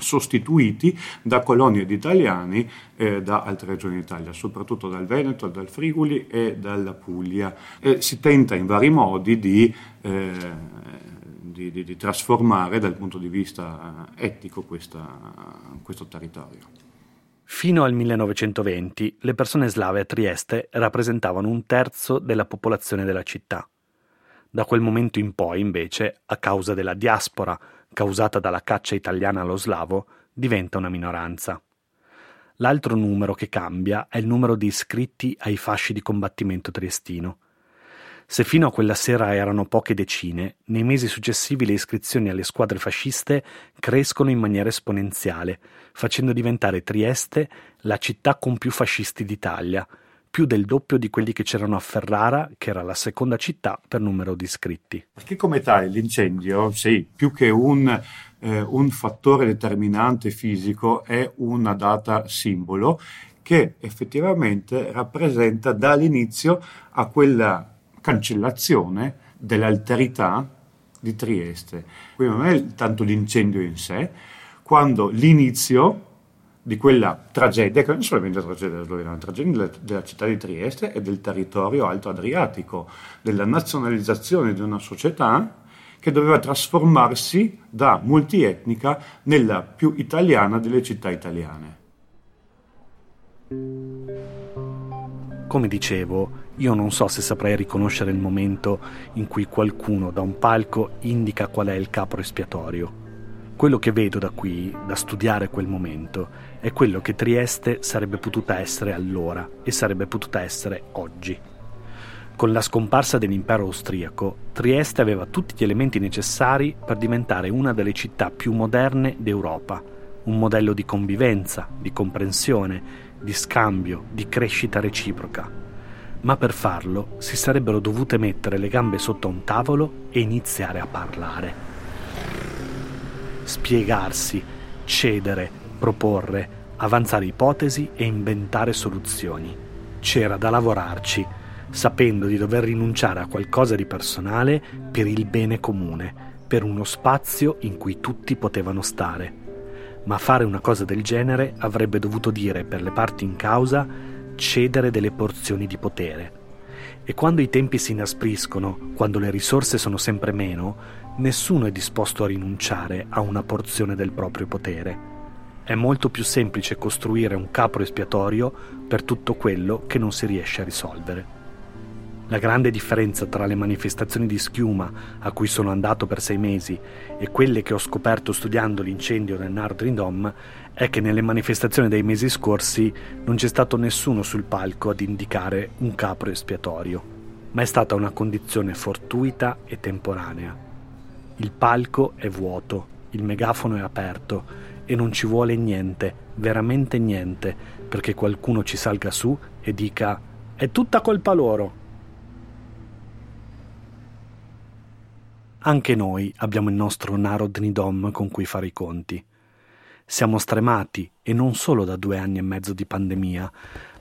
sostituiti da colonie di italiani eh, da altre regioni d'Italia, soprattutto dal Veneto, dal Friuli e dalla Puglia. E si tenta in vari modi di, eh, di, di, di trasformare dal punto di vista etico questa, questo territorio. Fino al 1920 le persone slave a Trieste rappresentavano un terzo della popolazione della città. Da quel momento in poi, invece, a causa della diaspora causata dalla caccia italiana allo slavo, diventa una minoranza. L'altro numero che cambia è il numero di iscritti ai fasci di combattimento triestino. Se fino a quella sera erano poche decine, nei mesi successivi le iscrizioni alle squadre fasciste crescono in maniera esponenziale, facendo diventare Trieste la città con più fascisti d'Italia, più del doppio di quelli che c'erano a Ferrara, che era la seconda città per numero di iscritti. Perché come tale l'incendio, sì, più che un, eh, un fattore determinante fisico, è una data simbolo che effettivamente rappresenta dall'inizio a quella cancellazione dell'alterità di Trieste. Quindi non è tanto l'incendio in sé, quando l'inizio di quella tragedia, che non è solamente la tragedia della Slovenia, è una tragedia della, della, città di Trieste e del territorio alto adriatico, della nazionalizzazione di una società che doveva trasformarsi da multietnica nella più italiana delle città italiane. Come dicevo, io non so se saprei riconoscere il momento in cui qualcuno da un palco indica qual è il capro espiatorio. Quello che vedo da qui, da studiare quel momento, è quello che Trieste sarebbe potuta essere allora e sarebbe potuta essere oggi. Con la scomparsa dell'impero austriaco, Trieste aveva tutti gli elementi necessari per diventare una delle città più moderne d'Europa, un modello di convivenza, di comprensione, di scambio, di crescita reciproca. Ma per farlo si sarebbero dovute mettere le gambe sotto un tavolo e iniziare a parlare. Spiegarsi, cedere, proporre, avanzare ipotesi e inventare soluzioni. C'era da lavorarci, sapendo di dover rinunciare a qualcosa di personale per il bene comune, per uno spazio in cui tutti potevano stare. Ma fare una cosa del genere avrebbe dovuto dire per le parti in causa cedere delle porzioni di potere. E quando i tempi si inaspriscono, quando le risorse sono sempre meno, nessuno è disposto a rinunciare a una porzione del proprio potere è molto più semplice costruire un capro espiatorio per tutto quello che non si riesce a risolvere. La grande differenza tra le manifestazioni di schiuma a cui sono andato per sei mesi e quelle che ho scoperto studiando l'incendio del Nardrin Dome è che nelle manifestazioni dei mesi scorsi non c'è stato nessuno sul palco ad indicare un capro espiatorio, ma è stata una condizione fortuita e temporanea. Il palco è vuoto, il megafono è aperto e non ci vuole niente, veramente niente, perché qualcuno ci salga su e dica è tutta colpa loro. Anche noi abbiamo il nostro Narod Nidom con cui fare i conti. Siamo stremati e non solo da due anni e mezzo di pandemia,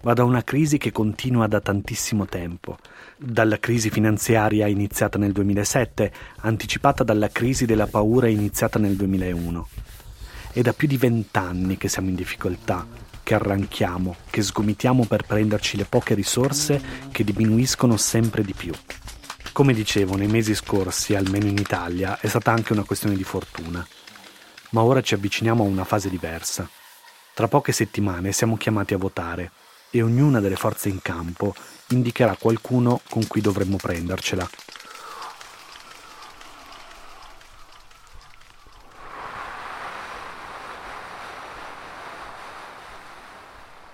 ma da una crisi che continua da tantissimo tempo. Dalla crisi finanziaria iniziata nel 2007, anticipata dalla crisi della paura iniziata nel 2001. È da più di vent'anni che siamo in difficoltà, che arranchiamo, che sgomitiamo per prenderci le poche risorse che diminuiscono sempre di più. Come dicevo, nei mesi scorsi, almeno in Italia, è stata anche una questione di fortuna. Ma ora ci avviciniamo a una fase diversa. Tra poche settimane siamo chiamati a votare e ognuna delle forze in campo indicherà qualcuno con cui dovremmo prendercela.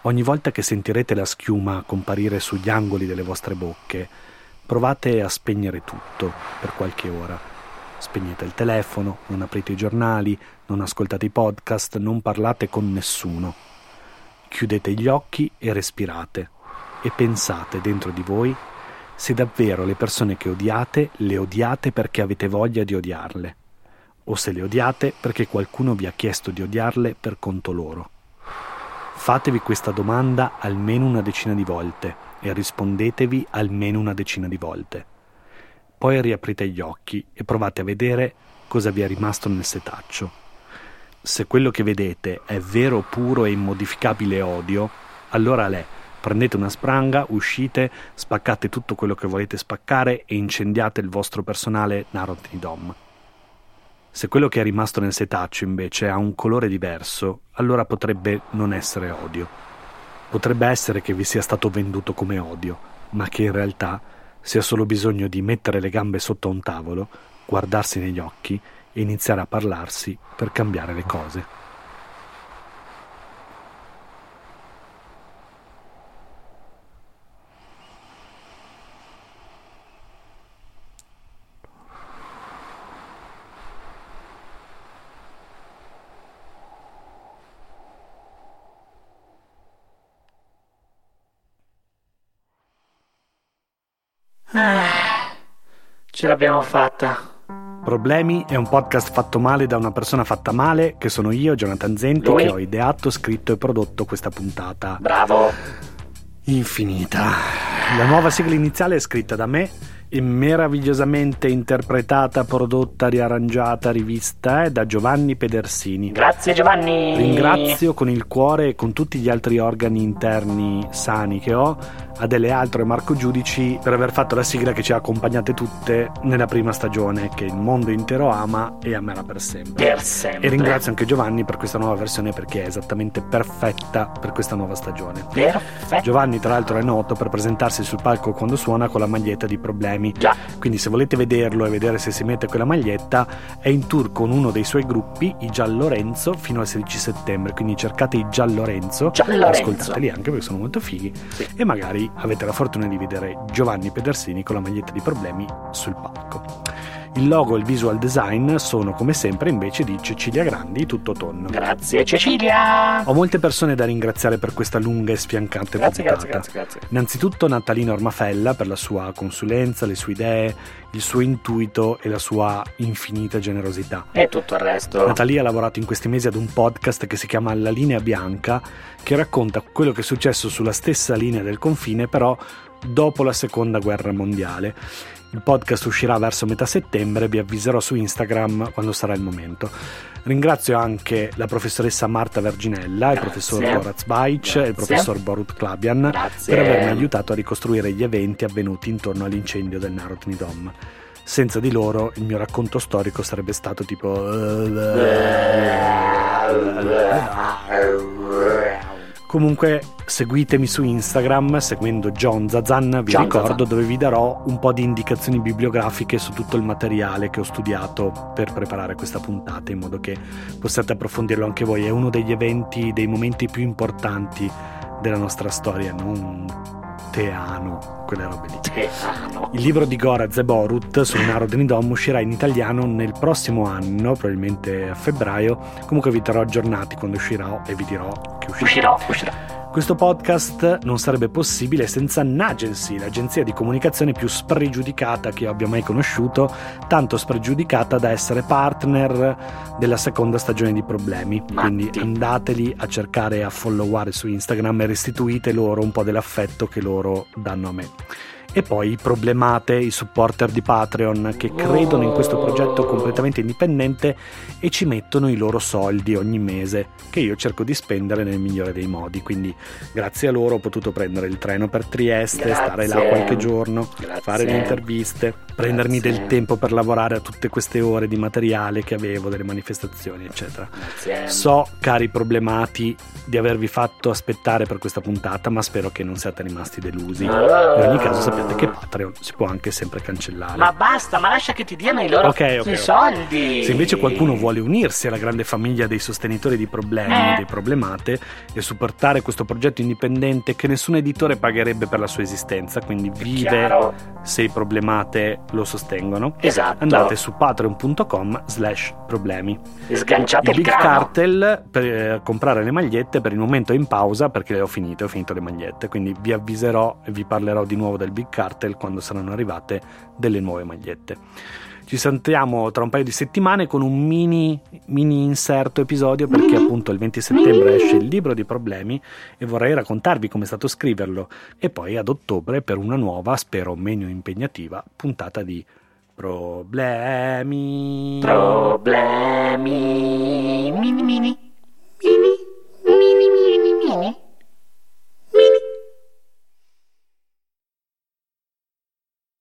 Ogni volta che sentirete la schiuma comparire sugli angoli delle vostre bocche, provate a spegnere tutto per qualche ora. Spegnete il telefono, non aprite i giornali, non ascoltate i podcast, non parlate con nessuno. Chiudete gli occhi e respirate e pensate dentro di voi se davvero le persone che odiate le odiate perché avete voglia di odiarle o se le odiate perché qualcuno vi ha chiesto di odiarle per conto loro. Fatevi questa domanda almeno una decina di volte e rispondetevi almeno una decina di volte. Poi riaprite gli occhi e provate a vedere cosa vi è rimasto nel setaccio. Se quello che vedete è vero, puro e immodificabile odio, allora l'è. Prendete una spranga, uscite, spaccate tutto quello che volete spaccare e incendiate il vostro personale Narodnidom. Se quello che è rimasto nel setaccio invece ha un colore diverso, allora potrebbe non essere odio. Potrebbe essere che vi sia stato venduto come odio, ma che in realtà sia solo bisogno di mettere le gambe sotto un tavolo, guardarsi negli occhi e iniziare a parlarsi per cambiare le cose. Ce l'abbiamo fatta. Problemi è un podcast fatto male da una persona fatta male, che sono io, Jonathan Zenti, Lui? che ho ideato, scritto e prodotto questa puntata. Bravo. Infinita. La nuova sigla iniziale è scritta da me e meravigliosamente interpretata, prodotta, riarrangiata, rivista è da Giovanni Pedersini. Grazie Giovanni. Ringrazio con il cuore e con tutti gli altri organi interni sani che ho Adele Altro e Marco Giudici per aver fatto la sigla che ci ha accompagnate tutte nella prima stagione che il mondo intero ama e amerà per sempre. Per sempre. E ringrazio anche Giovanni per questa nuova versione perché è esattamente perfetta per questa nuova stagione. Perfetto. Giovanni tra l'altro è noto per presentarsi sul palco quando suona con la maglietta di problemi. Già. Quindi se volete vederlo e vedere se si mette quella maglietta è in tour con uno dei suoi gruppi, i Giallorenzo, fino al 16 settembre. Quindi cercate i Giallorenzo, Giallorenzo. ascoltateli anche perché sono molto fighi e magari avete la fortuna di vedere Giovanni Pedersini con la maglietta di problemi sul palco. Il logo e il visual design sono come sempre invece di Cecilia Grandi, tutto tonno. Grazie Cecilia. Ho molte persone da ringraziare per questa lunga e sfiancante Grazie, puntata. grazie, grazie, grazie. Innanzitutto Natalino Ormafella per la sua consulenza, le sue idee, il suo intuito e la sua infinita generosità. E tutto il resto. Natalia ha lavorato in questi mesi ad un podcast che si chiama La linea bianca, che racconta quello che è successo sulla stessa linea del confine, però dopo la seconda guerra mondiale. Il podcast uscirà verso metà settembre, vi avviserò su Instagram quando sarà il momento. Ringrazio anche la professoressa Marta Verginella, il professor Horaz Baic e il professor Borut Klabian Grazie. per avermi aiutato a ricostruire gli eventi avvenuti intorno all'incendio del Narodni Dom. Senza di loro il mio racconto storico sarebbe stato tipo... Comunque seguitemi su Instagram seguendo John Zazan, vi John ricordo, Zazan. dove vi darò un po' di indicazioni bibliografiche su tutto il materiale che ho studiato per preparare questa puntata, in modo che possiate approfondirlo anche voi. È uno degli eventi, dei momenti più importanti della nostra storia, non Teano, quelle robe lì. Teano. Il libro di Gora Zeborut sul Naro Denidom uscirà in italiano nel prossimo anno, probabilmente a febbraio. Comunque vi terrò aggiornati quando uscirà e vi dirò che uscirà. Uscirò, uscirà. Questo podcast non sarebbe possibile senza Nagency, l'agenzia di comunicazione più spregiudicata che io abbia mai conosciuto, tanto spregiudicata da essere partner della seconda stagione di Problemi. Quindi andateli a cercare e a followare su Instagram e restituite loro un po' dell'affetto che loro danno a me. E poi problemate i supporter di Patreon che credono in questo progetto completamente indipendente e ci mettono i loro soldi ogni mese che io cerco di spendere nel migliore dei modi. Quindi grazie a loro ho potuto prendere il treno per Trieste, Grazie. stare là qualche giorno, Grazie. fare le interviste, prendermi Grazie. del tempo per lavorare a tutte queste ore di materiale che avevo, delle manifestazioni, eccetera. So, cari problemati, di avervi fatto aspettare per questa puntata, ma spero che non siate rimasti delusi. In ogni caso sappiate che Patreon si può anche sempre cancellare. Ma basta, ma lascia che ti diano i loro Ok, ok, i ok. soldi. Se invece qualcuno vuole unirsi alla grande famiglia dei sostenitori di problemi, Eh. dei problemate e supportare questo progetto indipendente che nessun editore pagherebbe per la sua esistenza, quindi vive chiaro. se i problemate lo sostengono, Esatto. andate su patreon.com slash problemi. Sganciate il il Big. Cartel per eh, comprare le magliette per il momento è in pausa perché le ho finite, ho finito le magliette, quindi vi avviserò e vi parlerò di nuovo del Big Cartel quando saranno arrivate delle nuove magliette. Ci sentiamo tra un paio di settimane con un mini, mini inserto episodio perché appunto il 20 settembre esce il libro di problemi e vorrei raccontarvi come è stato scriverlo e poi ad ottobre per una nuova, spero meno impegnativa, puntata di problemi. Problemi mini mini.